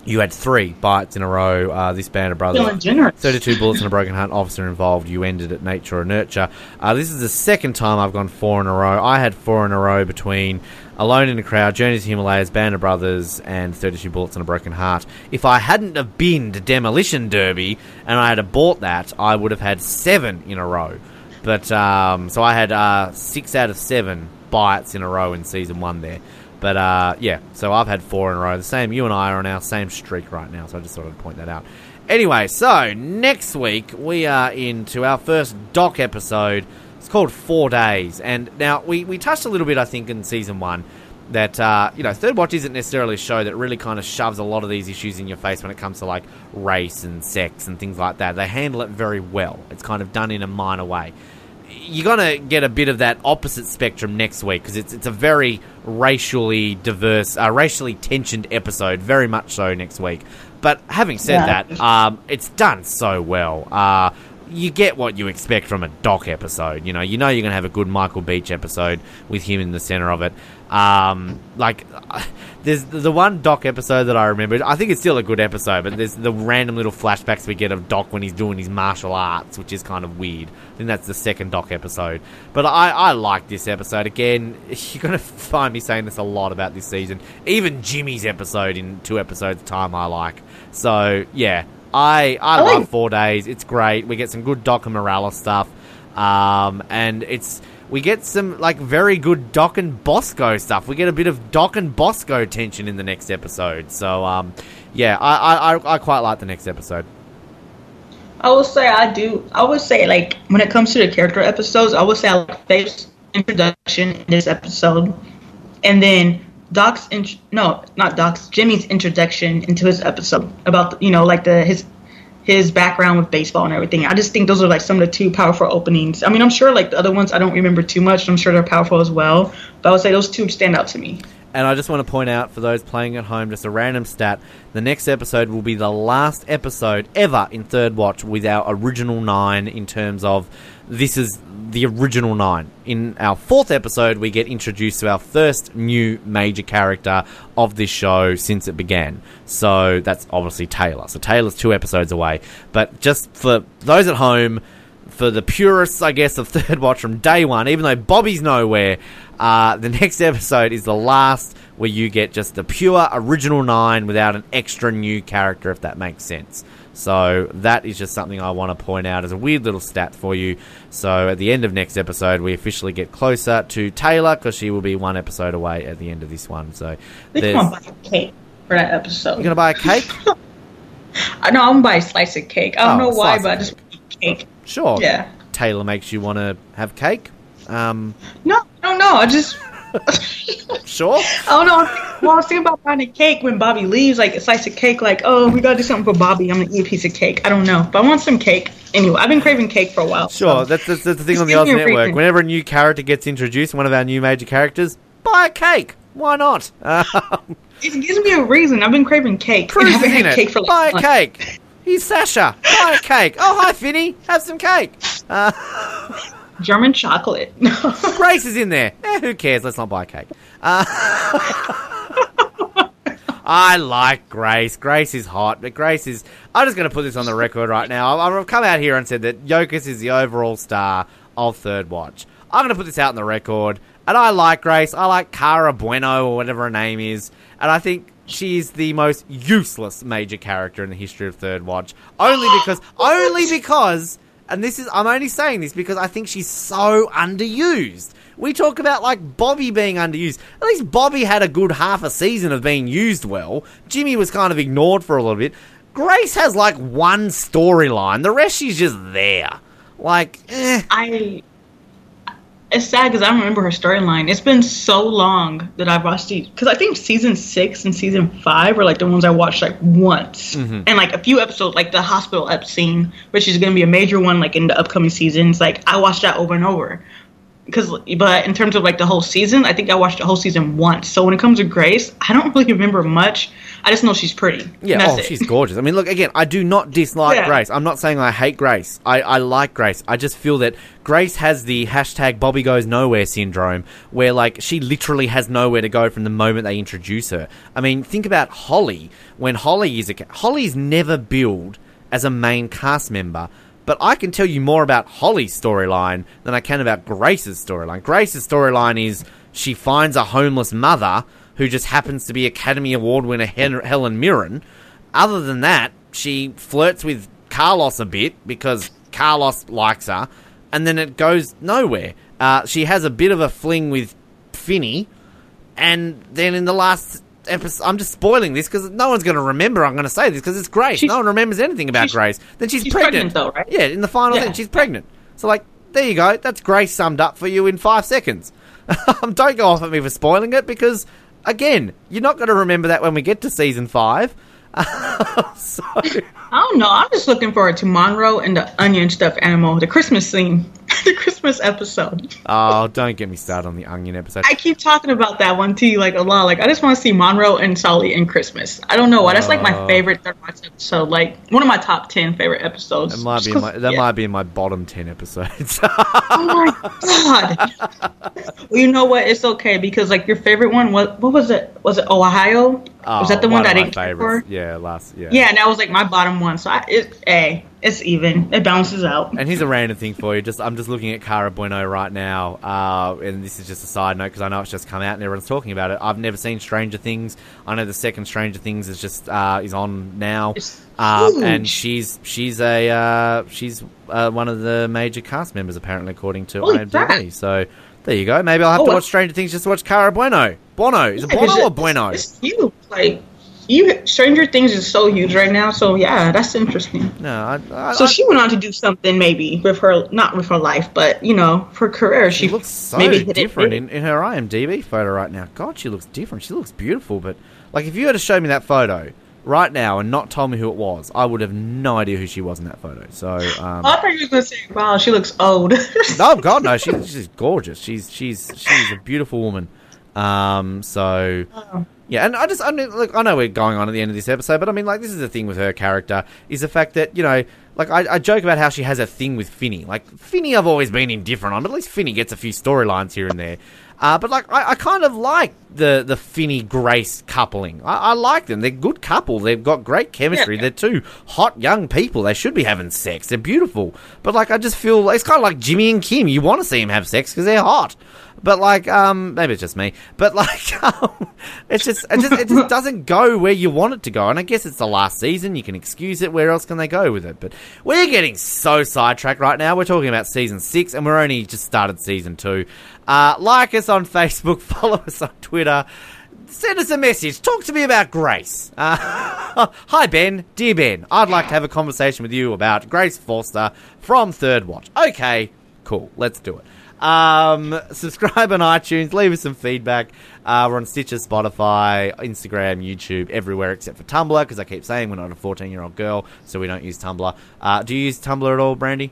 you had three bites in a row. Uh, this band of brothers. Generous. 32 bullets and a broken heart, officer involved. You ended at nature or nurture. Uh, this is the second time I've gone four in a row. I had four in a row between Alone in the Crowd, Journey to the Himalayas, Band of Brothers, and 32 bullets and a broken heart. If I hadn't have been to Demolition Derby and I had have bought that, I would have had seven in a row. But um, so I had uh, six out of seven bites in a row in season one there. But uh, yeah, so I've had four in a row. The same. You and I are on our same streak right now. So I just thought I'd point that out. Anyway, so next week we are into our first doc episode. It's called Four Days, and now we we touched a little bit, I think, in season one that uh, you know Third Watch isn't necessarily a show that really kind of shoves a lot of these issues in your face when it comes to like race and sex and things like that. They handle it very well. It's kind of done in a minor way you're gonna get a bit of that opposite spectrum next week because it's it's a very racially diverse, uh, racially tensioned episode, very much so next week. But having said Yeah. that, um, it's done so well. Uh, you get what you expect from a Doc episode. You know, you know you're gonna have a good Michael Beach episode with him in the center of it. Um, like, there's the one Doc episode that I remember. I think it's still a good episode, but there's the random little flashbacks we get of Doc when he's doing his martial arts, which is kind of weird. I think that's the second Doc episode. But I, I like this episode. Again, (laughs) you're going to find me saying this a lot about this season. Even Jimmy's episode in two episodes' time, I like. So, yeah, I, I, I like- love Four Days. It's great. We get some good Doc and Morales stuff. Um, and it's we get some like very good Doc and Bosco stuff. We get a bit of Doc and Bosco tension in the next episode. So um, yeah, I, I, I, quite like the next episode. I will say I do. I would say like when it comes to the character episodes, I would say I like Faith's introduction in this episode, and then Doc's int- no, not Doc's Jimmy's introduction into his episode about you know like the his his background with baseball and everything. I just think those are like some of the two powerful openings. I mean, I'm sure like the other ones I don't remember too much. I'm sure they're powerful as well, but I would say those two stand out to me. And I just want to point out for those playing at home, just a random stat: the next episode will be the last episode ever in Third Watch with our original nine. In terms of this is the original nine. In our fourth episode, we get introduced to our first new major character of this show since it began. So that's obviously Taylor. So Taylor's two episodes away. But just for those at home, for the purists, I guess, of (laughs) Third Watch from day one, even though Bobby's nowhere, uh, the next (laughs) episode is the last where you get just the pure original nine without an extra new character, if that makes sense. So that is just something I want to point out as a weird little stat for you. So at the end of next episode, we officially get closer to Taylor because she will be one episode away at the end of this one. So there's, gonna buy a cake for that episode. you're gonna buy a cake? (laughs) I know I'm gonna buy a slice of cake. I don't Oh, know why, but I just cake. Sure. Yeah. Taylor makes you want to have cake. Um, No, I don't know. I just (laughs) sure. I don't know. Well, I was thinking about buying a cake when Bobby leaves, like a slice of cake. Like, oh, we gotta do something for Bobby. I'm gonna eat a piece of cake. I don't know, but I want some cake. Anyway, I've been craving cake for a while. Sure, so- that's, that's, that's the thing Just on the Oz Network. reason. Whenever a new character gets introduced, one of our new major characters, buy a cake. Why not? Um, it gives me a reason. I've been craving cake. and I haven't had it. cake for like buy a cake. He's Sasha. Buy a cake. Oh, hi, Finney. Have some cake. Uh, (laughs) German chocolate. (laughs) Grace is in there. Eh, who cares? Let's not buy cake. Uh, (laughs) I like Grace. Grace is hot, but Grace is. I'm just going to put this on the record right now. I've come out here and said that Yokas is the overall star of Third Watch. I'm going to put this out on the record, and I like Grace. I like Cara Bueno or whatever her name is, and I think she's the most useless major character in the history of Third Watch. Only because, only because, and this is, I'm only saying this because I think she's so underused. We talk about like Bobby being underused. At least Bobby had a good half a season of being used well. Jimmy was kind of ignored for a little bit. Grace has like one storyline. The rest she's just there. Like, eh. I. It's sad because I don't remember her storyline. It's been so long that I've watched it. Because I think season six and season five are like the ones I watched like once, Mm-hmm. and like a few episodes, like the hospital ep scene, which is going to be a major one like in the upcoming seasons. Like I watched that over and over. Because, but in terms of like the whole season, I think I watched the whole season once. So when it comes to Grace, I don't (laughs) really remember much. I just know she's pretty. Yeah, oh, it. she's gorgeous. I mean, look, again, I do not dislike Yeah. Grace. I'm not saying I hate Grace. I, I like Grace. I just feel that Grace has the hashtag Bobby Goes Nowhere syndrome, where, like, she literally has nowhere to go from the moment they introduce her. I mean, think about Holly. When Holly is a. Holly's never billed as a main cast member. But I can tell you more about Holly's storyline than I can about Grace's storyline. Grace's storyline is she finds a homeless mother who just happens to be Academy Award winner Hen- Helen Mirren. Other than that, she flirts with Carlos a bit because Carlos likes her, and then it goes nowhere. Uh, she has a bit of a fling with Finney, and then in the last episode, I'm just spoiling this because no one's going to remember. I'm going to say this because it's Grace. She's- no one remembers anything about Grace. Then she's, she's pregnant. pregnant though, right? Yeah, in the final Yeah. thing, she's pregnant. So like, there you go. That's Grace summed up for you in five seconds. (laughs) Um, Don't go off at me for spoiling it because, again, you're not going to remember that when we get to season five. (laughs) so, I don't know. I'm just looking forward to Monroe and the onion stuffed animal, the Christmas scene, (laughs) the Christmas episode. oh, don't get me started on the onion episode. I keep talking about that one to you like a lot. Like I just want to see Monroe and Sully in Christmas. I don't know why. That's like my Oh. favorite third watch episode. Like one of my top ten favorite episodes. That might be my, that yeah. might be in my bottom ten episodes. (laughs) Oh my god. well, you know what? It's okay because like your favorite one was what was it? Was it Ohio? was oh, that the Oh, one, that I didn't care for? Yeah, last yeah. Yeah, and that was like my bottom one. So I, it, a, it's even. It balances out. And here's a random thing for you. Just I'm just looking at Cara Bueno right now, uh, and this is just a side note because I know it's just come out and everyone's talking about it. I've never seen Stranger Things. I know the second Stranger Things is just uh, is on now, It's huge. and she's she's a uh, she's uh, one of the major cast members apparently according to Holy IMDb. crap. So there you go. Maybe I'll have Oh, to watch Stranger Things just to watch Cara Bueno. Bono is it Yeah, 'cause Bono or it- Bueno? It's huge. Like you, Stranger Things is so huge right now. So yeah, that's interesting. No, I, I, So I- she went on to do something maybe with her, not with her life, but you know, for her career. She She, looks so maybe different in, in her IMDb photo right now. God, she looks different. She looks beautiful, but like if you had to show me that photo right now and not told me who it was, I would have no idea who she was in that photo. So, um, I thought you were gonna say, "Wow, she looks old." no, (laughs) God, no, she's she's gorgeous. She's she's she's a beautiful woman. Um, so Oh. yeah, and I just I mean, look, I know we're going on at the end of this episode, but I mean, like, this is the thing with her character is the fact that you know, like, I, I joke about how she has a thing with Finney. Like, Finney, I've always been indifferent on, but at least Finney gets a few storylines here and there. Uh, but like, I, I kind of like the the Finney Grace coupling. I, I like them. They're a good couple. They've got great chemistry. Yeah. They're two hot young people. They should be having sex. They're beautiful. But like, I just feel it's kind of like Jimmy and Kim. You want to see them have sex because they're hot. But like, um, maybe it's just me. But (laughs) like, um, it's just it just it just (laughs) doesn't go where you want it to go. And I guess it's the last season. You can excuse it. Where else can they go with it? But we're getting so sidetracked right now. We're talking about season six, and we're only just started season two. Uh, like us on Facebook. (laughs) Follow us on Twitter. Send us a message. Talk to me about Grace. Uh, hi, Ben. Dear Ben, I'd like to have a conversation with you about Grace Foster from Third Watch. Okay, cool. Let's do it. Um, (laughs) subscribe on iTunes. Leave us some feedback. Uh, we're on Stitcher, Spotify, Instagram, YouTube, everywhere except for Tumblr because I keep saying we're not a 14 year old girl, so we don't use Tumblr. Uh, do you use Tumblr at all, Brandy?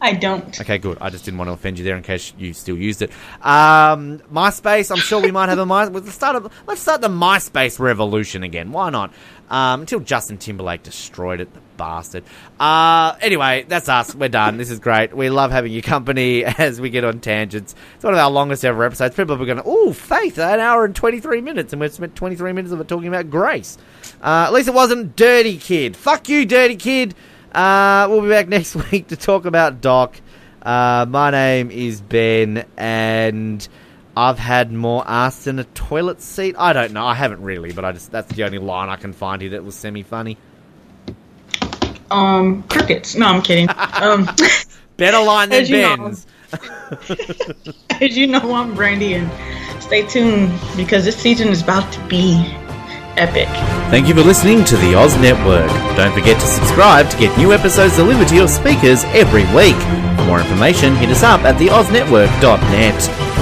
I don't. Okay, good. I just didn't want to offend you there in case you still used it. Um, MySpace. I'm sure we might have a My. Let's start. A, let's start the MySpace revolution again. Why not? um, until Justin Timberlake destroyed it, the bastard. Uh, anyway, that's us. We're done. This is great. We love having your company (laughs) as we get on tangents. It's one of our longest ever episodes. People are going, oh, Faith, an hour and 23 minutes, and we've spent 23 minutes of it talking about Grace. Uh, at least it wasn't Dirty Kid. Fuck you, Dirty Kid. Uh, we'll be back (laughs) next week to talk about Doc. Uh, my name is Ben, and I've had more ass than a toilet seat. I don't know. I haven't really, but I just that's the only line I can find here that was semi funny. Um, crickets. No, I'm kidding. Um, (laughs) Better line than As. Ben's. (laughs) as you know, I'm Brandy, and stay tuned because this season is about to be epic. Thank you for listening to the Oz Network. Don't forget to subscribe to get new episodes delivered to your speakers every week. For more information, hit us up at theoznetwork.net.